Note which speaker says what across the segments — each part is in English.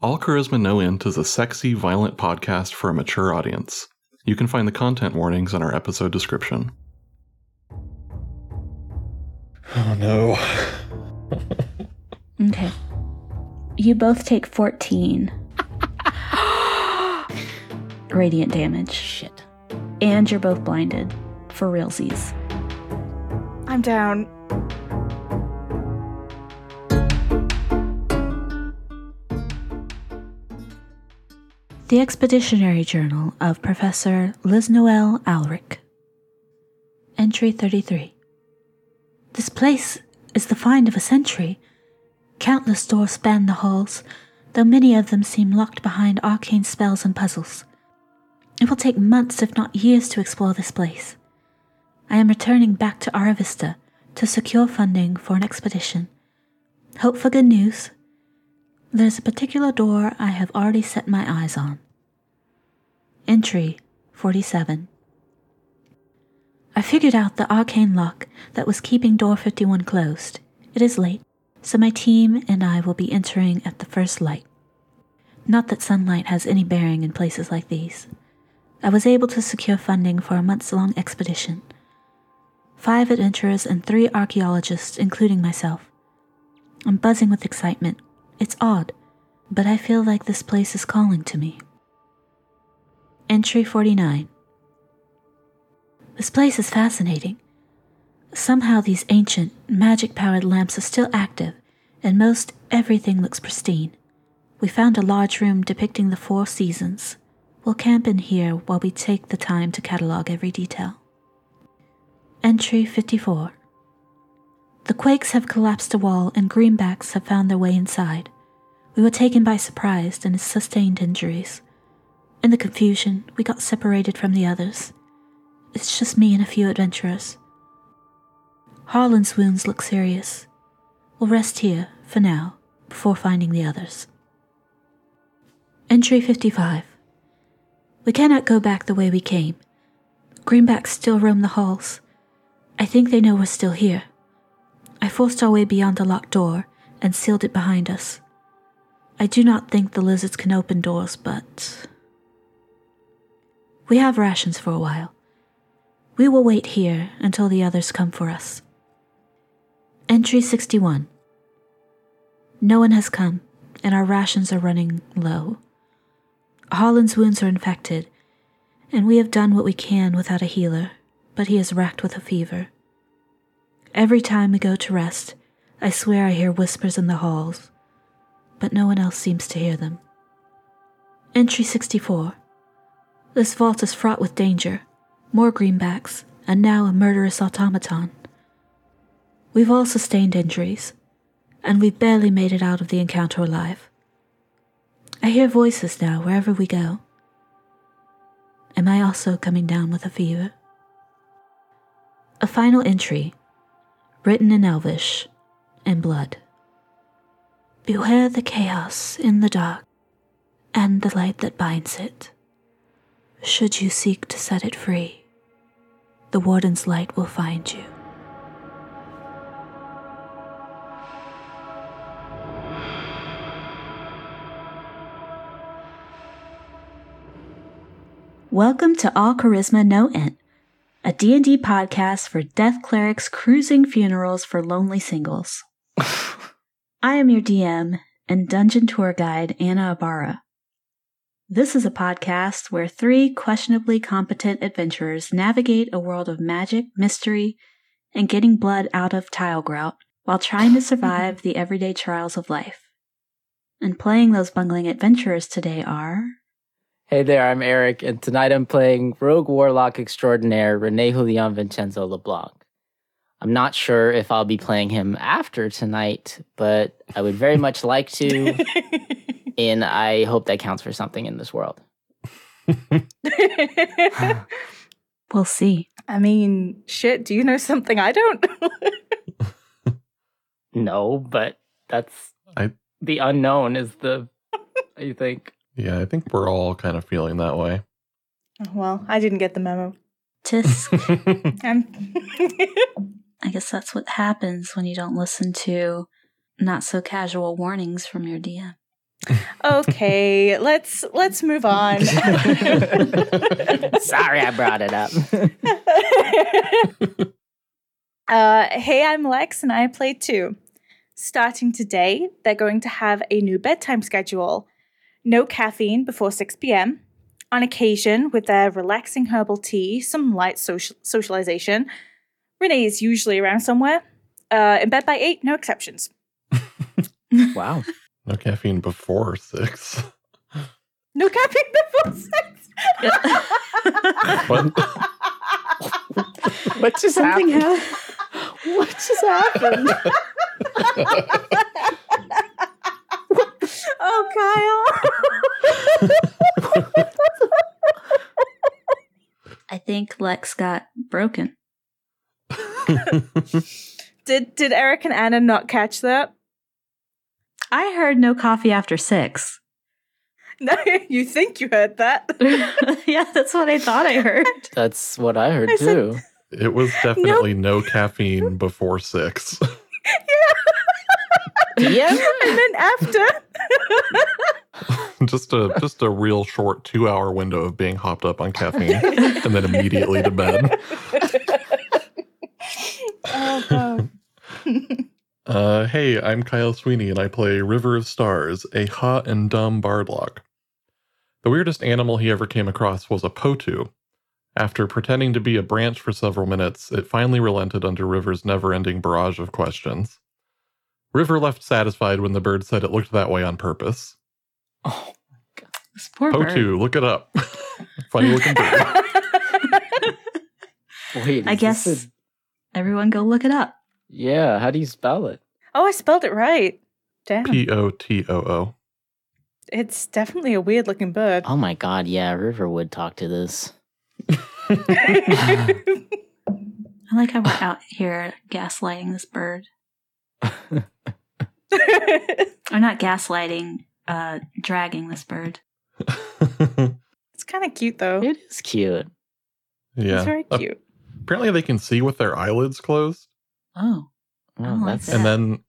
Speaker 1: All Charisma No Int is a sexy, violent podcast for a mature audience. You can find the content warnings in our episode description.
Speaker 2: Oh no.
Speaker 3: Okay. You both take 14 radiant damage.
Speaker 4: Shit.
Speaker 3: And you're both blinded. For realsies.
Speaker 5: I'm down.
Speaker 3: The Expeditionary Journal of Professor Liz Noel Alric. Entry 33. This place is the find of a century. Countless doors span the halls, though many of them seem locked behind arcane spells and puzzles. It will take months, if not years, to explore this place. I am returning back to Aravista to secure funding for an expedition. Hope for good news. There's a particular door I have already set my eyes on. Entry 47. I figured out the arcane lock that was keeping door 51 closed. It is late, so my team and I will be entering at the first light. Not that sunlight has any bearing in places like these. I was able to secure funding for a months long expedition. Five adventurers and three archaeologists, including myself. I'm buzzing with excitement. It's odd, but I feel like this place is calling to me. Entry 49. This place is fascinating. Somehow, these ancient, magic powered lamps are still active, and most everything looks pristine. We found a large room depicting the four seasons. We'll camp in here while we take the time to catalog every detail. Entry 54. The quakes have collapsed a wall and greenbacks have found their way inside. We were taken by surprise and sustained injuries. In the confusion, we got separated from the others. It's just me and a few adventurers. Harlan's wounds look serious. We'll rest here, for now, before finding the others. Entry 55. We cannot go back the way we came. Greenbacks still roam the halls. I think they know we're still here. I forced our way beyond the locked door and sealed it behind us. I do not think the lizards can open doors, but. We have rations for a while. We will wait here until the others come for us. Entry 61. No one has come, and our rations are running low. Harlan's wounds are infected, and we have done what we can without a healer, but he is racked with a fever. Every time we go to rest, I swear I hear whispers in the halls, but no one else seems to hear them. Entry 64. This vault is fraught with danger, more greenbacks, and now a murderous automaton. We've all sustained injuries, and we've barely made it out of the encounter alive. I hear voices now wherever we go. Am I also coming down with a fever? A final entry, written in Elvish, in blood. Beware the chaos in the dark, and the light that binds it. Should you seek to set it free, the Warden's light will find you. Welcome to All Charisma No Int, a D&D podcast for death clerics cruising funerals for lonely singles. I am your DM and dungeon tour guide Anna Abara. This is a podcast where three questionably competent adventurers navigate a world of magic, mystery, and getting blood out of tile grout while trying to survive the everyday trials of life. And playing those bungling adventurers today are
Speaker 4: Hey there, I'm Eric, and tonight I'm playing Rogue Warlock Extraordinaire Rene Julian Vincenzo LeBlanc. I'm not sure if I'll be playing him after tonight, but I would very much like to, and I hope that counts for something in this world.
Speaker 3: We'll see.
Speaker 5: I mean, shit, do you know something I don't?
Speaker 4: No, but that's
Speaker 1: I-
Speaker 4: the unknown is the, I think.
Speaker 1: Yeah, I think we're all kind of feeling that way.
Speaker 5: well, I didn't get the memo.
Speaker 3: Tisk.
Speaker 5: I'm
Speaker 3: I guess that's what happens when you don't listen to not so casual warnings from your DM.
Speaker 5: Okay, let's let's move on.
Speaker 4: Sorry, I brought it up.
Speaker 5: uh, hey, I'm Lex, and I play two. Starting today, they're going to have a new bedtime schedule. No caffeine before 6 p.m. On occasion, with their relaxing herbal tea, some light social- socialization. Renee is usually around somewhere. Uh, in bed by 8, no exceptions.
Speaker 4: wow.
Speaker 1: No caffeine before six.
Speaker 5: No caffeine before 6.
Speaker 1: What?
Speaker 4: What just
Speaker 3: Something
Speaker 4: happened?
Speaker 3: happened.
Speaker 4: What just happened?
Speaker 5: oh, Kyle.
Speaker 3: I think Lex got broken.
Speaker 5: did did Eric and Anna not catch that?
Speaker 3: I heard no coffee after six.
Speaker 5: No, you think you heard that.
Speaker 3: yeah, that's what I thought I heard.
Speaker 4: That's what I heard
Speaker 5: I said-
Speaker 4: too.
Speaker 1: it was definitely no caffeine before six.
Speaker 4: Yeah.
Speaker 5: and then after.
Speaker 1: just a just a real short two hour window of being hopped up on caffeine and then immediately to bed.
Speaker 5: oh, God.
Speaker 1: Uh, hey, I'm Kyle Sweeney and I play River of Stars, a hot and dumb bardlock. The weirdest animal he ever came across was a potoo. After pretending to be a branch for several minutes, it finally relented under River's never ending barrage of questions. River left satisfied when the bird said it looked that way on purpose.
Speaker 4: Oh, my god.
Speaker 3: This poor bird.
Speaker 1: Potoo, look it up. Funny looking bird.
Speaker 4: wait.
Speaker 3: I guess
Speaker 4: a-
Speaker 3: everyone go look it up.
Speaker 4: yeah. How do you spell it?
Speaker 5: oh, I spelled it right. Damn.
Speaker 1: P O T O O.
Speaker 5: it's definitely a weird looking bird.
Speaker 4: Oh my god. Yeah. River would talk to this.
Speaker 3: I like how we're out here gaslighting this bird. Or not gaslighting, uh, dragging this bird.
Speaker 5: it's kind of cute though.
Speaker 4: It is cute.
Speaker 1: yeah.
Speaker 5: It's very
Speaker 1: Uh,
Speaker 5: cute.
Speaker 1: apparently they can see with their eyelids closed.
Speaker 3: Oh. I
Speaker 4: Well,
Speaker 3: like
Speaker 4: that's
Speaker 3: that.
Speaker 1: and then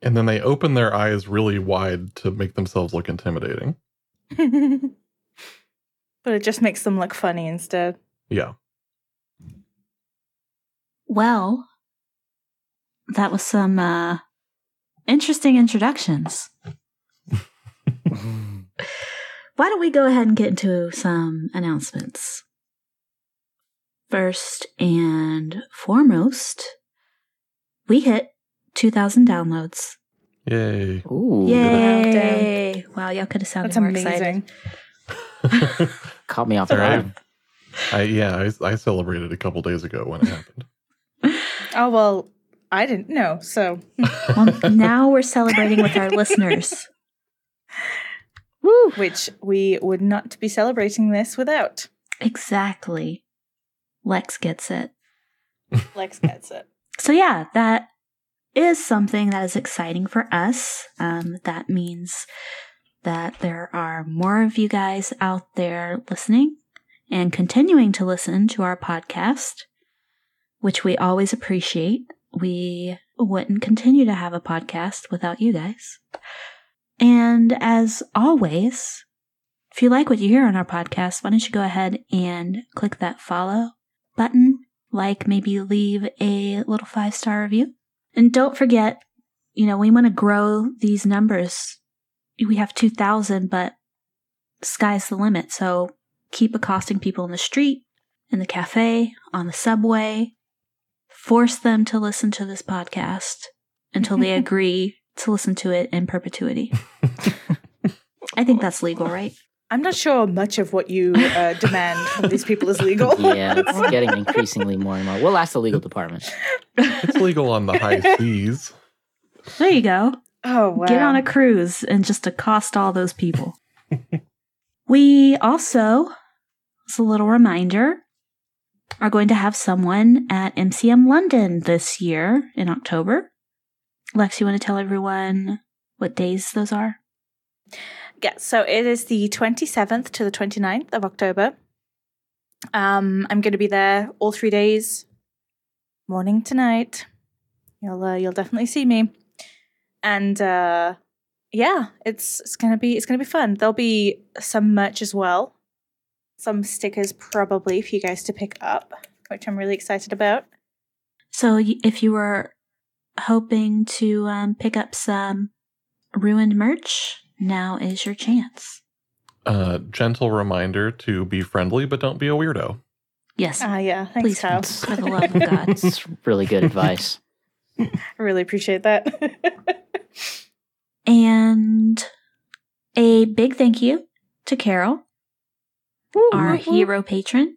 Speaker 1: and then they open their eyes really wide to make themselves look intimidating
Speaker 5: but it just makes them look funny instead.
Speaker 1: yeah
Speaker 3: Well, that was some uh, interesting introductions. Why don't we go ahead and get into some announcements? First and foremost, we hit 2,000 downloads.
Speaker 1: yay
Speaker 4: Ooh.
Speaker 3: Yay! Wow, y'all could have sounded
Speaker 5: That's
Speaker 3: more
Speaker 5: amazing.
Speaker 3: excited.
Speaker 4: Caught me off
Speaker 1: All right.
Speaker 4: guard.
Speaker 1: I, yeah I, I celebrated a couple days ago when it happened
Speaker 5: Oh well, I didn't know. So
Speaker 3: Well, now we're celebrating with our listeners.
Speaker 5: which we would not be celebrating this without.
Speaker 3: Exactly. Lex gets it.
Speaker 5: Lex gets it.
Speaker 3: So yeah, that is something that is exciting for us. Um, that means that there are more of you guys out there listening and continuing to listen to our podcast, which we always appreciate. We wouldn't continue to have a podcast without you guys. And as always, if you like what you hear on our podcast, why don't you go ahead and click that follow button like maybe leave a little five star review. And don't forget, you know, we want to grow these numbers. We have 2,000, but sky's the limit. So keep accosting people in the street, in the cafe, on the subway. Force them to listen to this podcast until they agree to listen to it in perpetuity. I think that's legal, right?
Speaker 5: I'm not sure much of what you uh, demand from these people is legal.
Speaker 4: Yeah, it's getting increasingly more and more. We'll ask the legal department.
Speaker 1: it's legal on the high seas
Speaker 3: There you go.
Speaker 5: Oh wow.
Speaker 3: Get on a cruise and just accost all those people. we also, as a little reminder, are going to have someone at MCM London this year in October. Lex, you want to tell everyone what days those are?
Speaker 5: Yeah, so it is the 27th to the 29th of October. Um, I'm going to be there all three days, morning to night. You'll uh, you'll definitely see me, and uh, yeah, it's it's gonna be it's gonna be fun. There'll be some merch as well, some stickers probably for you guys to pick up, which I'm really excited about.
Speaker 3: So, if you were hoping to um, pick up some ruined merch, now is your chance.
Speaker 1: Uh, gentle reminder to be friendly, but don't be a weirdo.
Speaker 3: Yes,
Speaker 5: Ah, yeah, thanks,
Speaker 3: please,
Speaker 5: Kyle.
Speaker 3: for the love of God.
Speaker 4: It's really good advice.
Speaker 5: I really appreciate that.
Speaker 3: And a big thank you to Carol, our hero patron.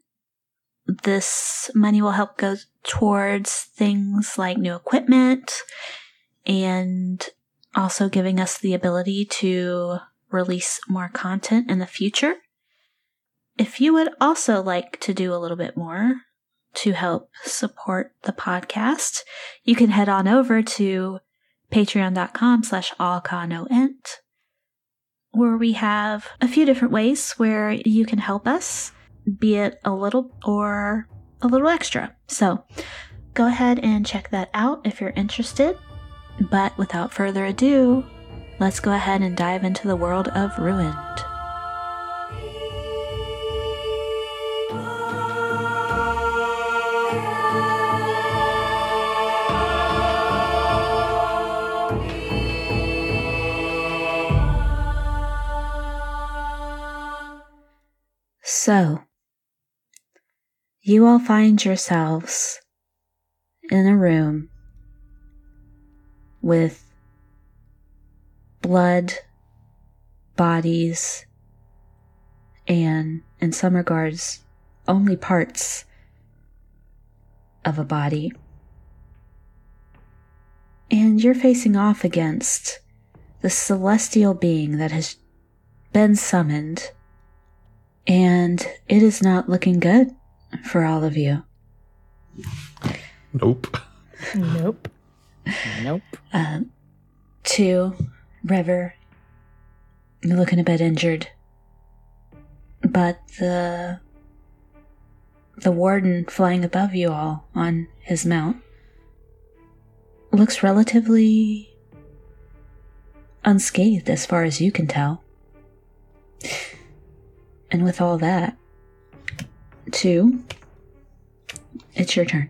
Speaker 3: This money will help go towards things like new equipment and also giving us the ability to release more content in the future. If you would also like to do a little bit more to help support the podcast, you can head on over to patreon.com slash allchanoint where we have a few different ways where you can help us, be it a little or a little extra. So go ahead and check that out if you're interested. But without further ado, let's go ahead and dive into the world of Ruined. So, you all find yourselves in a room with blood, bodies, and, in some regards, only parts of a body. And you're facing off against the celestial being that has been summoned and it is not looking good for all of you.
Speaker 1: Nope.
Speaker 5: nope.
Speaker 4: Nope.
Speaker 3: Um, two, River, you're looking a bit injured, but the the warden flying above you all on his mount looks relatively unscathed as far as you can tell. And with all that, two, it's your turn.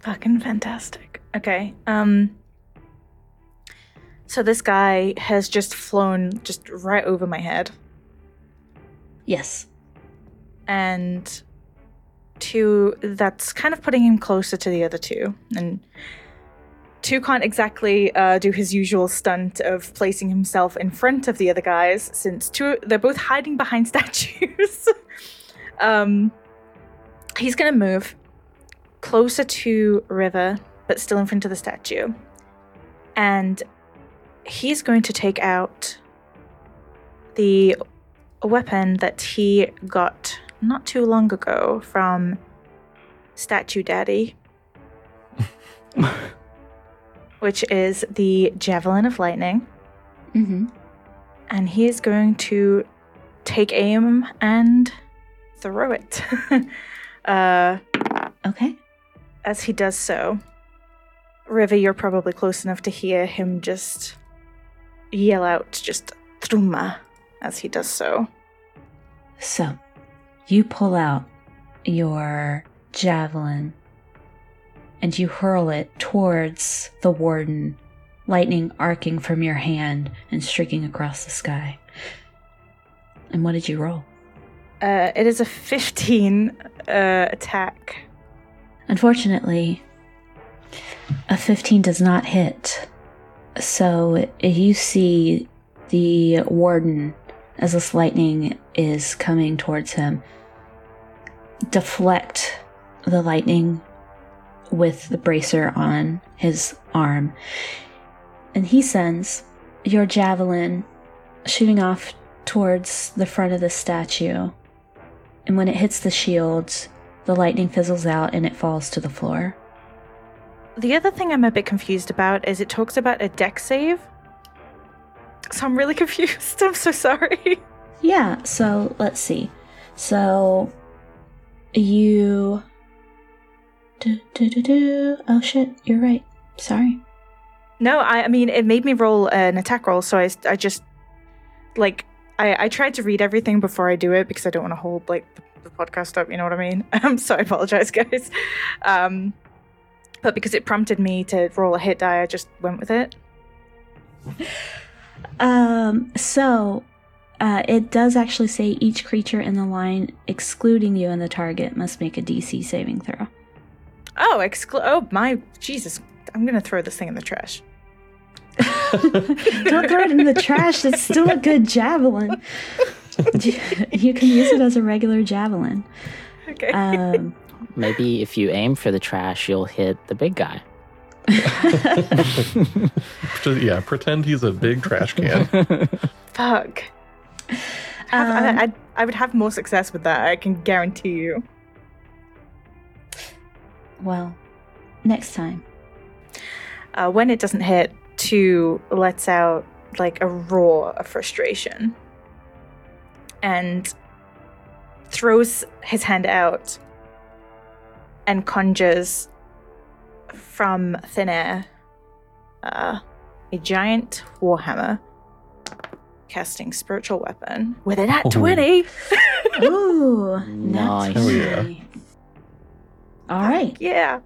Speaker 5: Fucking fantastic. Okay. Um so this guy has just flown just right over my head
Speaker 3: Yes.
Speaker 5: and two that's kind of putting him closer to the other two and two can't exactly uh, do his usual stunt of placing himself in front of the other guys since two they're both hiding behind statues. Um he's gonna move closer to river but still in front of the statue. And he's going to take out the weapon that he got not too long ago from Statue Daddy, which is the Javelin of Lightning.
Speaker 3: Mm-hmm.
Speaker 5: And he is going to take aim and throw it. uh,
Speaker 3: Okay.
Speaker 5: as he does so, River, you're probably close enough to hear him just yell out, just Truma, as he does so.
Speaker 3: So, you pull out your javelin and you hurl it towards the warden, lightning arcing from your hand and streaking across the sky. And what did you roll?
Speaker 5: Uh, it is a 15 uh, attack.
Speaker 3: Unfortunately, a 15 does not hit. So you see the warden, as this lightning is coming towards him, deflect the lightning with the bracer on his arm. And he sends your javelin shooting off towards the front of the statue. And when it hits the shield, the lightning fizzles out and it falls to the floor.
Speaker 5: The other thing I'm a bit confused about is it talks about a deck save. So I'm really confused. I'm so sorry.
Speaker 3: Yeah, so let's see. So you. Do, do, do, do. Oh shit, you're right. Sorry.
Speaker 5: No, I, I mean it made me roll an attack roll, so I, I just like I, I tried to read everything before I do it because I don't want to hold like the, the podcast up. You know what I mean? Um, so I apologize, guys. Um, but because it prompted me to roll a hit die, I just went with it.
Speaker 3: Um, so uh, it does actually say each creature in the line, excluding you and the target, must make a DC saving throw.
Speaker 5: Oh, exclu- Oh my Jesus! I'm gonna throw this thing in the trash.
Speaker 3: Don't throw it in the trash. It's still a good javelin. you can use it as a regular javelin.
Speaker 5: Okay.
Speaker 3: Um,
Speaker 4: Maybe if you aim for the trash, you'll hit the big guy.
Speaker 1: Yeah, pretend he's a big trash can.
Speaker 5: Fuck. Have-
Speaker 3: Um,
Speaker 5: I, I, I would have more success with that. I can guarantee you.
Speaker 3: Well, next time.
Speaker 5: Uh, when it doesn't hit, two lets out like a roar of frustration and throws his hand out and conjures from thin air uh, a giant warhammer casting spiritual weapon with an at
Speaker 1: Ooh.
Speaker 5: 20
Speaker 3: Ooh,
Speaker 4: Nice.
Speaker 3: that's
Speaker 1: Oh, yeah.
Speaker 3: All right.
Speaker 5: yeah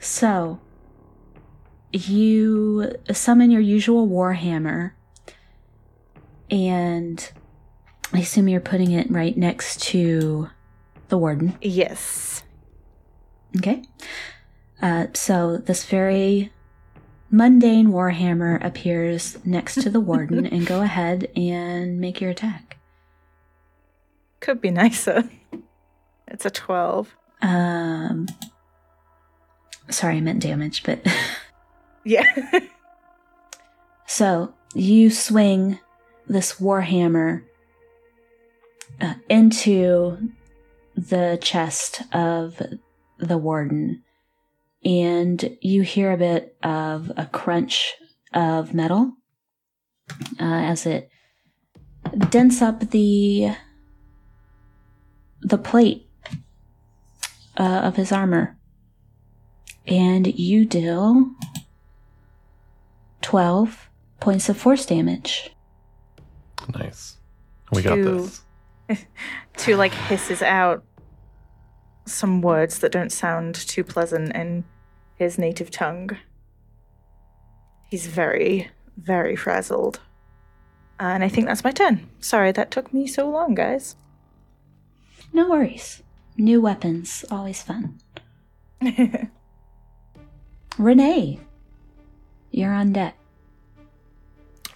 Speaker 3: So, you summon your usual warhammer, and I assume you're putting it right next to the warden.
Speaker 5: yes
Speaker 3: Okay. Uh, so this very mundane warhammer appears next to the warden, and go ahead and make your attack.
Speaker 5: could be nicer it's a 12
Speaker 3: Um, sorry, I meant damage, but
Speaker 5: yeah.
Speaker 3: So you swing this warhammer uh, into the chest of the warden, and you hear a bit of a crunch of metal uh, as it dents up the the plate uh, of his armor, and you deal twelve points of force damage.
Speaker 1: nice. We got this.
Speaker 5: to like hisses out some words that don't sound too pleasant in his native tongue. He's very, very frazzled. And I think that's my turn. Sorry that took me so long, guys.
Speaker 3: No worries. New weapons, always fun. Renee, you're on deck.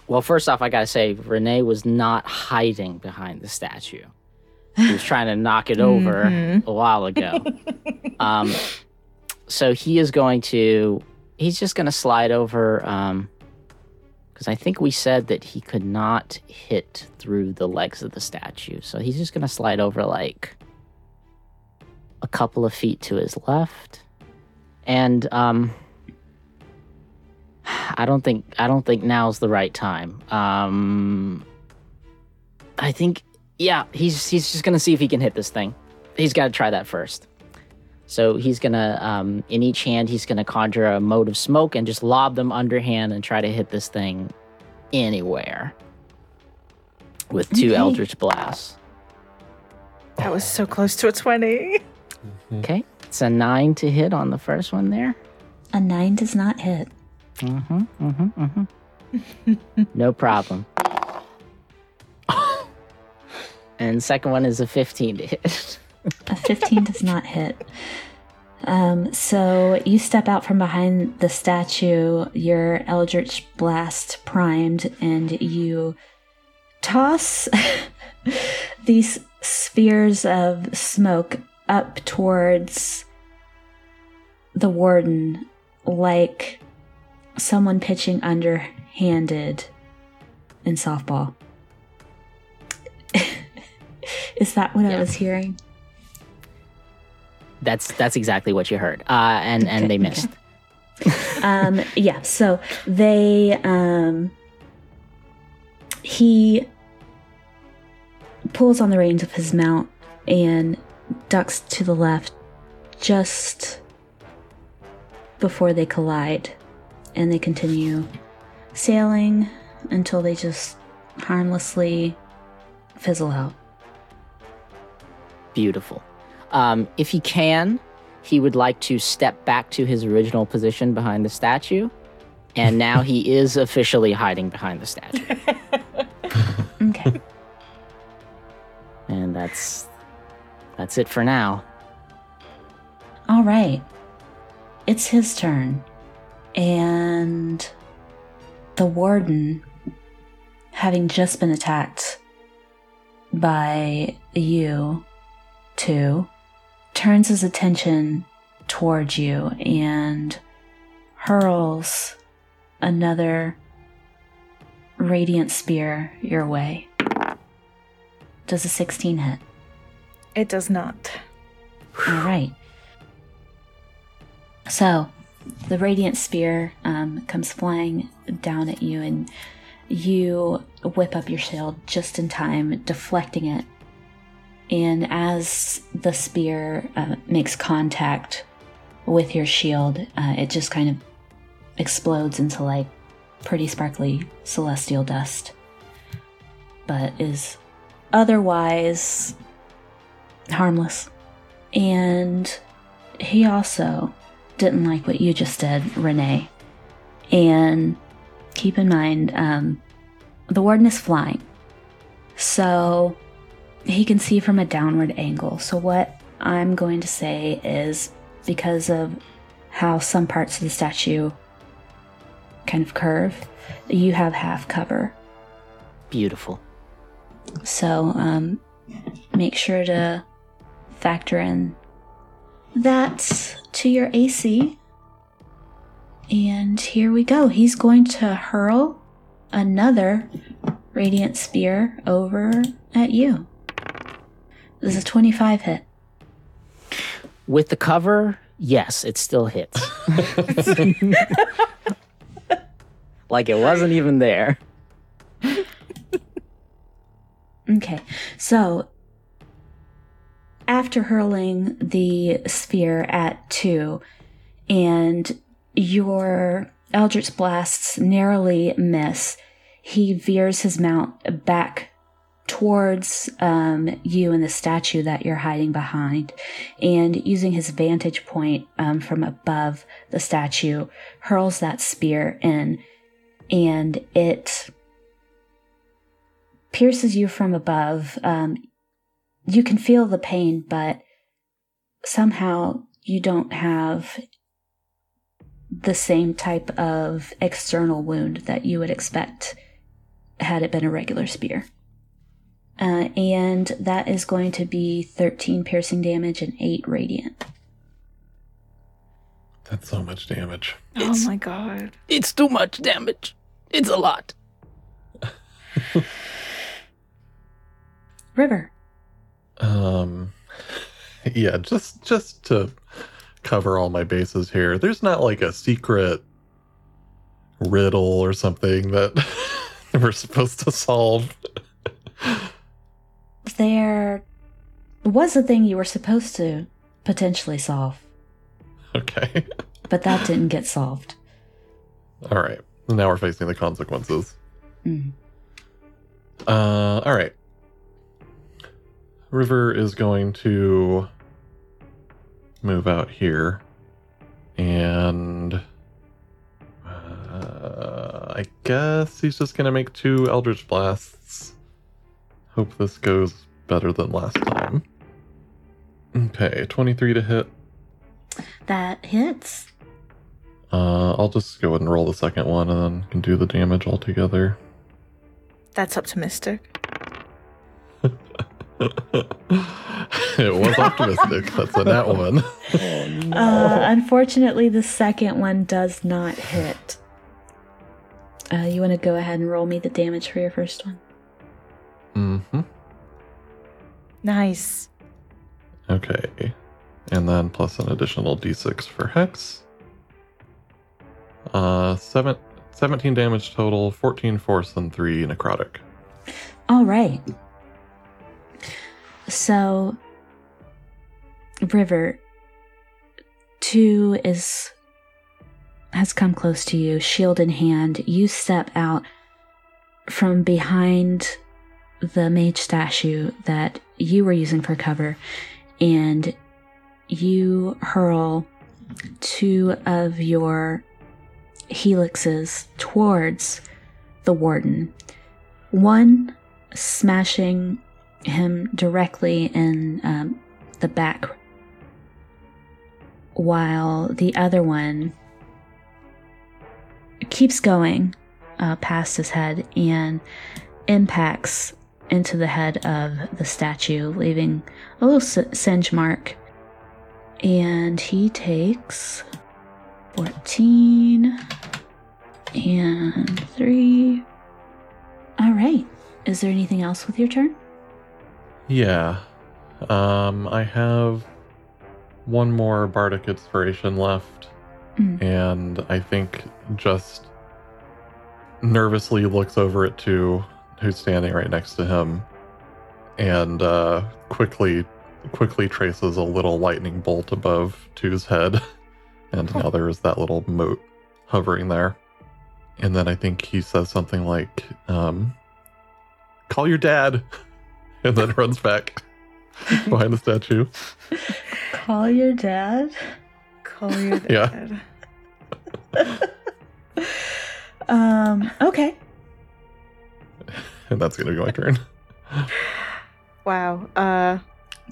Speaker 4: Well, first off, I gotta say, Renee was not hiding behind the statue. He was trying to knock it over
Speaker 5: Mhm.
Speaker 4: a while ago. um, so he is going to. He's just going to slide over. Um, because I think we said that he could not hit through the legs of the statue. So he's just going to slide over like a couple of feet to his left, and um, I don't think I don't think now's the right time. Um, I think yeah, he's he's just gonna see if he can hit this thing. He's got to try that first. So he's gonna um, in each hand he's gonna conjure a mode of smoke and just lob them underhand and try to hit this thing anywhere with two
Speaker 3: Okay.
Speaker 4: Eldritch blasts.
Speaker 5: That was so close to a 20.
Speaker 4: Okay, it's a nine to hit on the first one there.
Speaker 3: A nine does not hit.
Speaker 4: Mm-hmm. Mm-hmm. Mm-hmm. no problem. and second one is a fifteen to hit.
Speaker 3: A 15 does not hit. Um, so you step out from behind the statue, your Eldritch Blast primed, and you toss these spheres of smoke up towards the warden like someone pitching underhanded in softball. Is that what I was hearing?
Speaker 4: That's that's exactly what you heard. Uh, and and they
Speaker 3: Okay,
Speaker 4: missed.
Speaker 3: um yeah so they um he pulls on the reins of his mount and ducks to the left just before they collide and they continue sailing until they just harmlessly fizzle out.
Speaker 4: Beautiful. Um, if he can, he would like to step back to his original position behind the statue. And now he is officially hiding behind the statue.
Speaker 3: Okay.
Speaker 4: And that's that's it for now.
Speaker 3: All right. It's his turn. And the warden, having just been attacked by you two, turns his attention towards you and hurls another radiant spear your way. Does a 16 hit?
Speaker 5: It does not.
Speaker 3: All right. So, the radiant spear um, comes flying down at you, and you whip up your shield just in time, deflecting it. And as the spear uh, makes contact with your shield, uh, it just kind of explodes into like pretty sparkly celestial dust, but is otherwise harmless. And he also didn't like what you just did, Renee. And keep in mind, um, the warden is flying. So he can see from a downward angle. So what I'm going to say is because of how some parts of the statue kind of curve, you have half cover.
Speaker 4: Beautiful.
Speaker 3: So um, make sure to factor in that to your AC. And here we go. He's going to hurl another radiant spear over at you. This is a 25 hit.
Speaker 4: With the cover, yes, it still hits. like it wasn't even there.
Speaker 3: Okay, so after hurling the sphere at two, and your Eldritch blasts narrowly miss, he veers his mount back towards um, you and the statue that you're hiding behind, and using his vantage point um, from above the statue, hurls that spear in, and it pierces you from above. Um, you can feel the pain, but somehow you don't have the same type of external wound that you would expect had it been a regular spear. Uh, and that is going to be 13 piercing damage and 8 radiant.
Speaker 1: That's so much damage.
Speaker 5: oh my god.
Speaker 4: It's too much damage. It's a lot.
Speaker 3: River.
Speaker 1: Um, yeah, just just to cover all my bases here. There's not like a secret riddle or something that we're supposed to solve.
Speaker 3: There was a thing you were supposed to potentially solve,
Speaker 1: Okay.
Speaker 3: but that didn't get solved.
Speaker 1: All right. Now we're facing the consequences.
Speaker 3: Mm.
Speaker 1: Uh, all right. River is going to move out here, and uh, I guess he's just gonna make two Eldritch blasts. Hope this goes better than last time. Okay, twenty-three to hit.
Speaker 3: That hits.
Speaker 1: Uh, I'll just go ahead and roll the second one, and then can do the damage all together.
Speaker 5: That's optimistic.
Speaker 1: it was optimistic. That's a nat one.
Speaker 3: Uh, unfortunately, the second one does not hit. Uh, you want to go ahead and roll me the damage for your first one?
Speaker 1: Mm-hmm.
Speaker 5: Nice.
Speaker 1: Okay. And then plus an additional d6 for Hex. Uh, seven, 17 damage total, 14 force, and 3 necrotic.
Speaker 3: All right. So, River, two is has come close to you, shield in hand. You step out from behind the mage statue that you were using for cover, and you hurl two of your helixes towards the warden. One smashing him directly in um, the back, while the other one keeps going uh, past his head and impacts into the head of the statue, leaving a little singe mark. And he takes 14 and 3. All right. Is there anything else with your turn?
Speaker 1: Yeah. Um, I have one more bardic inspiration left,
Speaker 3: Mm.
Speaker 1: and I think just nervously looks over at two who's standing right next to him, and uh, quickly quickly traces a little lightning bolt above two's head, and now there is that little mote hovering there. And then I think he says something like, um, "Call your dad," and then runs back behind the statue.
Speaker 3: Call your dad.
Speaker 5: Call your dad. Yeah.
Speaker 3: Um, okay.
Speaker 1: And that's gonna be my turn.
Speaker 5: Wow. Uh,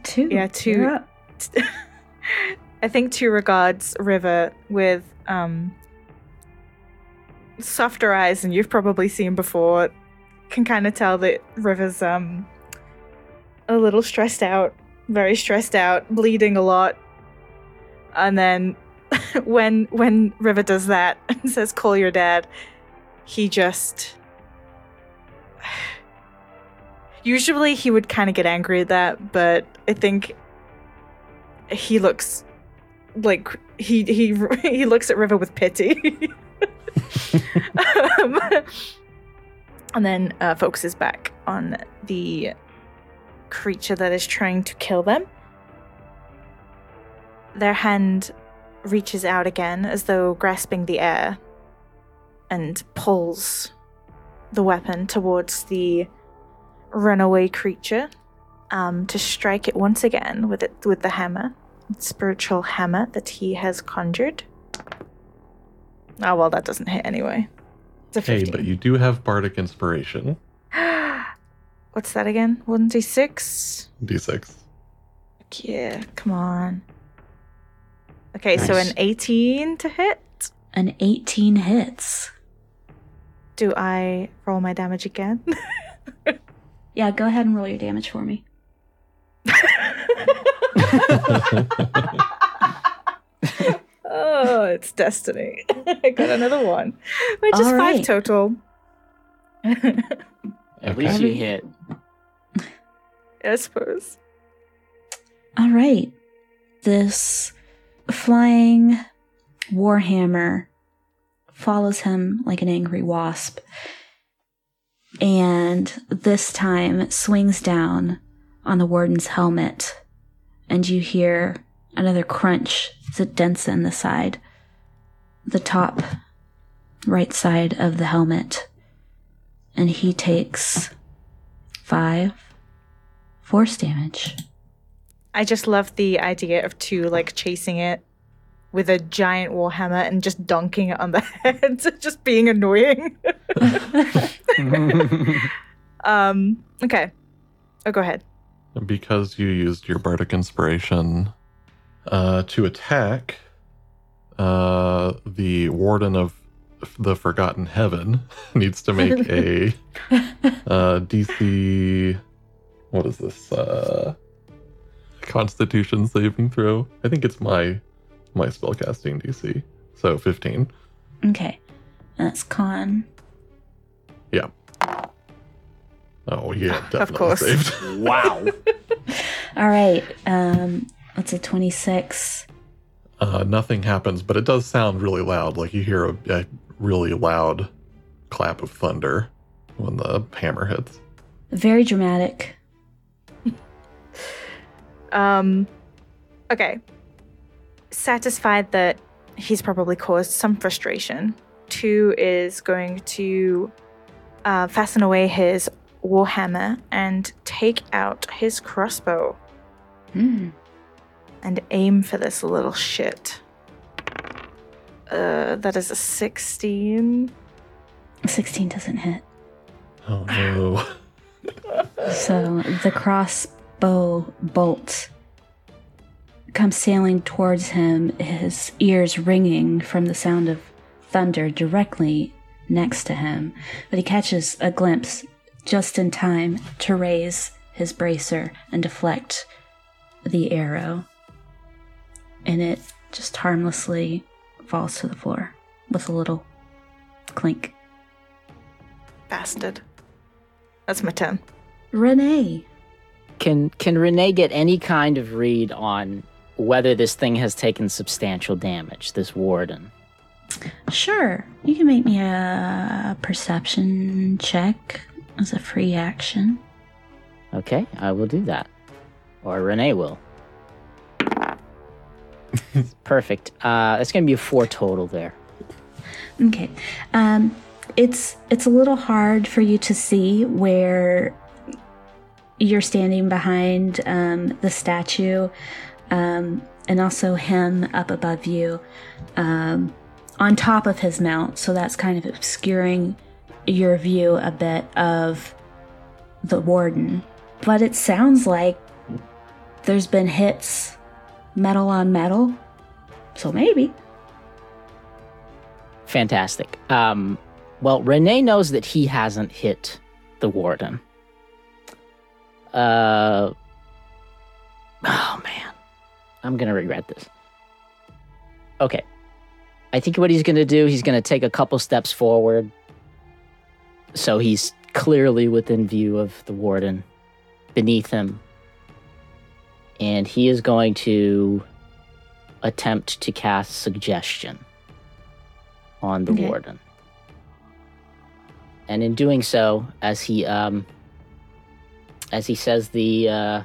Speaker 3: Two.
Speaker 5: Yeah, two.
Speaker 3: You're up.
Speaker 5: I think two regards River with um softer eyes, and you've probably seen before. Can kind of tell that River's um a little stressed out, very stressed out, bleeding a lot. And then when when River does that and says, "Call your dad," he just. Usually he would kind of get angry at that, but I think he looks like he he he looks at River with pity. um, and then uh, focuses back on the creature that is trying to kill them. Their hand reaches out again as though grasping the air and pulls the weapon towards the runaway creature um, to strike it once again with it with the hammer, spiritual hammer that he has conjured. Oh well, that doesn't hit anyway.
Speaker 1: Hey, but you do have bardic inspiration.
Speaker 5: What's that again? One d six.
Speaker 1: D6.
Speaker 5: Yeah, come on. Okay, so an eighteen to hit.
Speaker 3: An 18 hits.
Speaker 5: Do I roll my damage again?
Speaker 3: Yeah, go ahead and roll your damage for me.
Speaker 5: oh, it's destiny. I got another one, which is
Speaker 3: All
Speaker 5: five total.
Speaker 4: At least you hit.
Speaker 5: I suppose.
Speaker 3: All right. This flying warhammer follows him like an angry wasp. And this time swings down on the warden's helmet. And you hear another crunch it dents in the side, the top right side of the helmet. And he takes five force damage.
Speaker 5: I just love the idea of two like chasing it with a giant warhammer and just dunking it on the head, just being annoying. um. Okay. Oh, go ahead.
Speaker 1: because you used your bardic inspiration uh, to attack uh, the warden of the forgotten heaven needs to make a uh, dc what is this uh, constitution saving throw i think it's my my spellcasting dc so 15
Speaker 3: Okay. That's con. Yeah.
Speaker 1: Oh yeah definitely
Speaker 5: course.
Speaker 1: saved
Speaker 4: wow.
Speaker 3: All right. Um, that's a 26.
Speaker 1: uh, nothing happens, but it does sound really loud. Like you hear a, a really loud clap of thunder when the hammer hits.
Speaker 3: Very dramatic.
Speaker 5: Um. Okay. Satisfied that he's probably caused some frustration. Two is going to uh, fasten away his warhammer and take out his crossbow
Speaker 3: Hmm.
Speaker 5: and aim for this little shit. Uh, that is a 16.
Speaker 3: 16 doesn't hit.
Speaker 1: Oh no.
Speaker 3: So the crossbow bolt comes sailing towards him, his ears ringing from the sound of thunder directly next to him. But he catches a glimpse just in time to raise his bracer and deflect the arrow. And it just harmlessly falls to the floor with a little clink.
Speaker 5: Bastard. That's my turn.
Speaker 3: Renee.
Speaker 4: Can can Renee get any kind of read on whether this thing has taken substantial damage? This warden.
Speaker 3: Sure. You can make me a perception check as a free action.
Speaker 4: Okay, I will do that, or Renee will. Perfect. Uh, it's gonna be a four total there.
Speaker 3: Okay. Um it's it's a little hard for you to see where you're standing behind um, the statue um, and also him up above you um, on top of his mount so that's kind of obscuring your view a bit of the warden but it sounds like there's been hits metal on metal so maybe
Speaker 4: Fantastic. Um, well, Renee knows that he hasn't hit the warden. Uh, oh man, I'm gonna regret this. Okay, I think what he's gonna do, he's gonna take a couple steps forward, so he's clearly within view of the warden beneath him, and he is going to attempt to cast suggestion on the
Speaker 3: Okay.
Speaker 4: warden. And in doing so, as he um as he says the uh,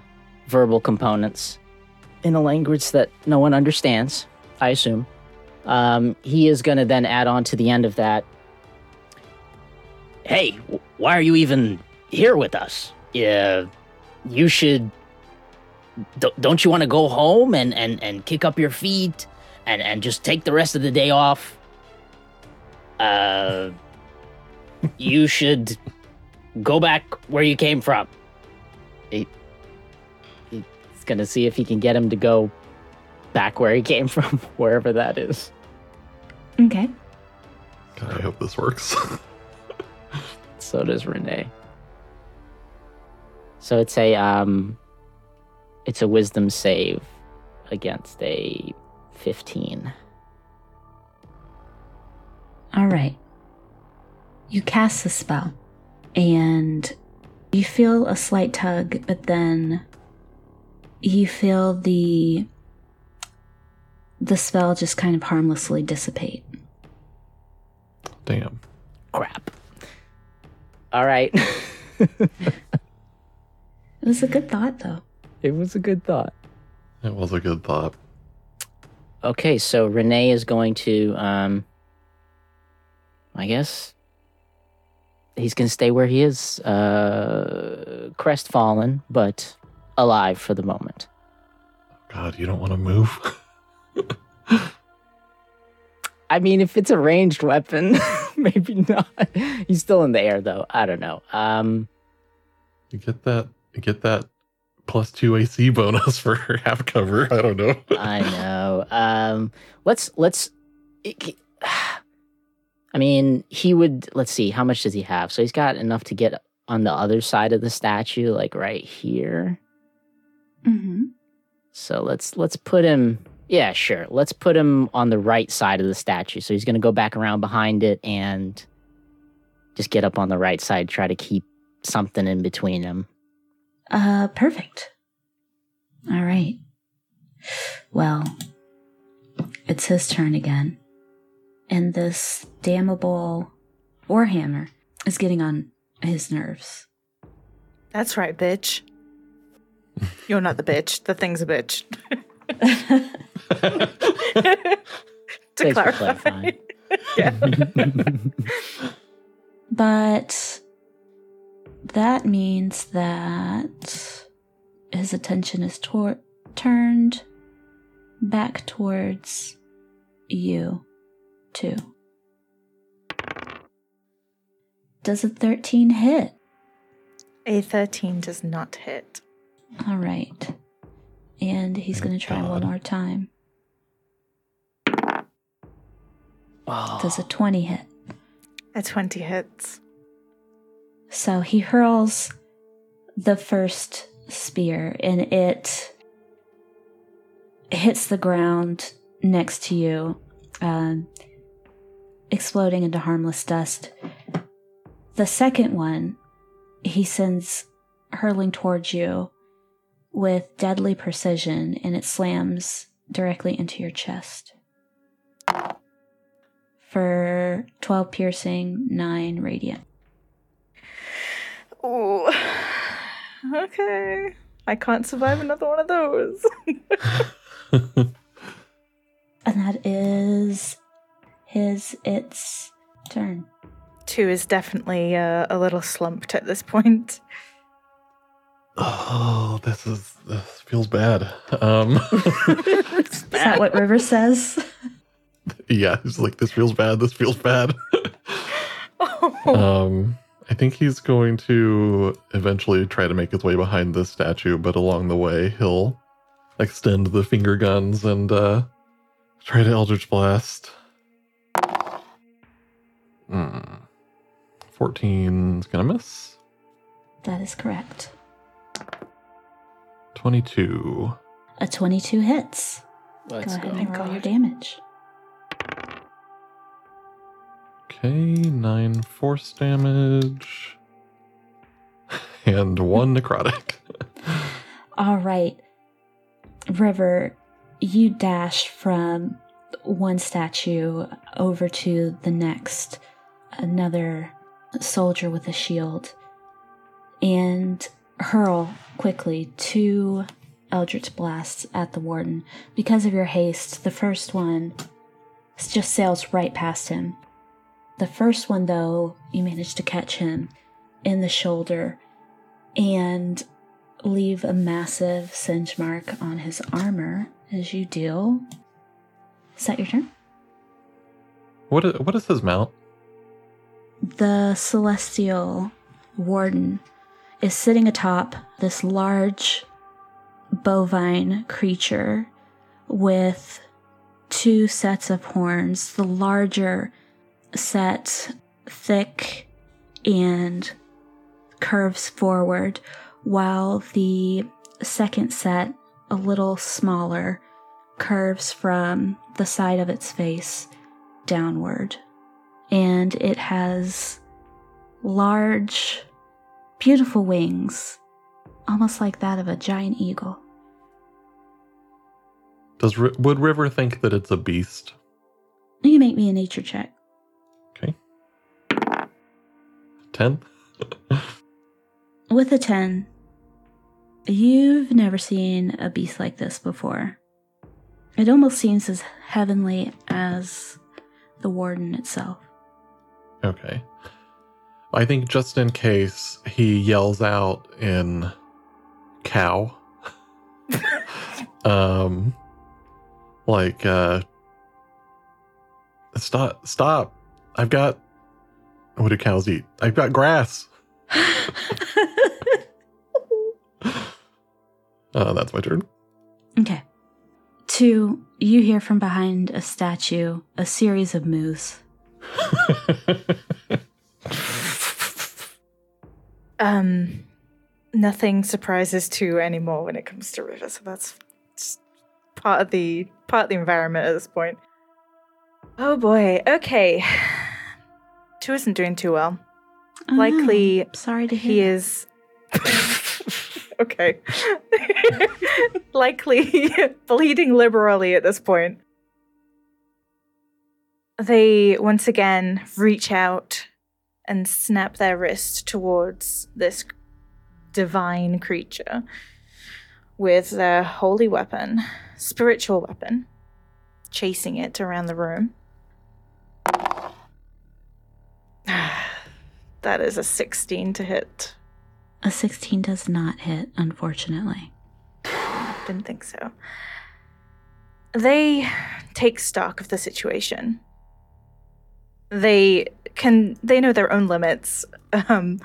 Speaker 4: verbal components in a language that no one understands, I assume, um, he is going to then add on to the end of that. Hey, why are you even here with us? Yeah, you should. Don't you want to go home and, and, and kick up your feet and, and just take the rest of the day off? Uh, you should go back where you came from. He, he's gonna see if he can get him to go back where he came from, wherever that is.
Speaker 3: okay
Speaker 1: God, I hope this works.
Speaker 4: So does Renee. So it's a um, it's a wisdom save against a fifteen.
Speaker 3: All right. You cast the spell, and you feel a slight tug, but then you feel the the spell just kind of harmlessly dissipate.
Speaker 1: Damn.
Speaker 4: Crap. All right.
Speaker 3: It was a good thought, though.
Speaker 4: it was a good thought.
Speaker 1: It was a good thought.
Speaker 4: Okay, so Renee is going to, um, I guess he's going to stay where he is, uh, crestfallen, but alive for the moment.
Speaker 1: God, you don't want to move.
Speaker 4: I mean, if it's a ranged weapon, maybe not. He's still in the air, though. I don't know. Um,
Speaker 1: you get that. You get that plus two AC bonus for half cover. I don't know.
Speaker 4: I know. Um, let's let's. it- I mean, he would. Let's see. How much does he have? So he's got enough to get on the other side of the statue, like right here.
Speaker 3: Mm-hmm.
Speaker 4: So let's let's put him. Yeah, sure. Let's put him on the right side of the statue. So he's going to go back around behind it and just get up on the right side. Try to keep something in between him.
Speaker 3: Uh, perfect. All right. Well, it's his turn again. And this damnable Warhammer is getting on his nerves.
Speaker 5: That's right, bitch. You're not the bitch. The thing's a bitch. to
Speaker 4: Thanks
Speaker 5: clarify.
Speaker 4: clarifying.
Speaker 5: yeah.
Speaker 3: But that means that his attention is tor- turned back towards you, too. Does a 13 hit?
Speaker 5: A 13 does not hit.
Speaker 3: All right. And he's going to try one more time.
Speaker 4: Oh,
Speaker 3: Does a 20 hit?
Speaker 5: A 20 hits.
Speaker 3: So he hurls the first spear and it hits the ground next to you, um, exploding into harmless dust. The second one he sends hurling towards you with deadly precision and it slams directly into your chest. For 12 piercing, 9 radiant.
Speaker 5: Ooh. Okay. I can't survive another one of those.
Speaker 3: And that is his its turn.
Speaker 5: Two is definitely uh, a little slumped at this point.
Speaker 1: oh, this is this feels bad. Um,
Speaker 3: Is that what River says?
Speaker 1: yeah, he's like, this feels bad. This feels bad. um, I think he's going to eventually try to make his way behind this statue, but along the way, he'll extend the finger guns and uh, try to Eldritch Blast. Hmm. 14's gonna miss.
Speaker 3: That is correct.
Speaker 1: 22.
Speaker 3: A 22 hits.
Speaker 4: let's
Speaker 3: go
Speaker 4: go.
Speaker 3: ahead and roll
Speaker 5: God.
Speaker 3: your damage.
Speaker 1: Okay, 9 force damage. And 1 necrotic.
Speaker 3: All right. River, you dash from one statue over to the next, another soldier with a shield, and hurl quickly two Eldritch blasts at the warden. Because of your haste, the first one just sails right past him. The first one, though, you manage to catch him in the shoulder and leave a massive singe mark on his armor as you deal. Is that your turn?
Speaker 1: What what is his mount?
Speaker 3: The celestial warden is sitting atop this large bovine creature with two sets of horns. The larger set thick and curves forward, while the second set, a little smaller, curves from the side of its face downward. And it has large, beautiful wings, almost like that of a giant eagle.
Speaker 1: Does would River think that it's a beast?
Speaker 3: You make me a nature check.
Speaker 1: Okay. 10?
Speaker 3: With a 10, you've never seen a beast like this before. It almost seems as heavenly as the warden itself.
Speaker 1: Okay. I think just in case he yells out in cow. um like uh stop stop. I've got what do cows eat? I've got grass. Uh that's my turn.
Speaker 3: Okay. Two, you hear from behind a statue a series of moos.
Speaker 5: Um, nothing surprises two anymore when it comes to River, so that's part of the part of the environment at this point. Oh boy. Okay. Two isn't doing too well.
Speaker 3: Oh,
Speaker 5: Likely
Speaker 3: no. Sorry to hear.
Speaker 5: He
Speaker 3: that.
Speaker 5: is. okay. Likely bleeding liberally at this point. They once again reach out and snap their wrist towards this divine creature with their holy weapon, spiritual weapon, chasing it around the room. that is a 16 to hit.
Speaker 3: A 16 does not hit, unfortunately.
Speaker 5: Didn't think so. They take stock of the situation. They can they know their own limits. Um,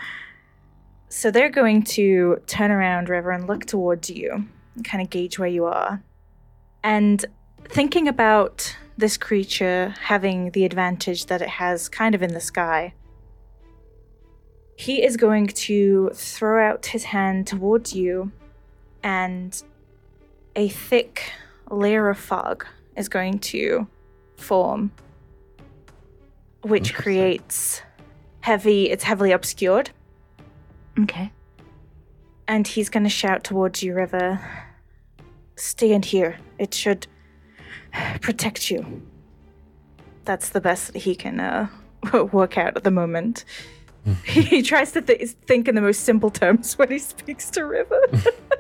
Speaker 5: so they're going to turn around, River, and look towards you and kind of gauge where you are. And thinking about this creature having the advantage that it has kind of in the sky, he is going to throw out his hand towards you, and a thick layer of fog is going to form, which creates heavy, it's heavily obscured.
Speaker 3: Okay.
Speaker 5: And he's going to shout towards you, River. Stay in here. It should protect you. That's the best that he can uh, work out at the moment. he tries to th- think in the most simple terms when he speaks to River.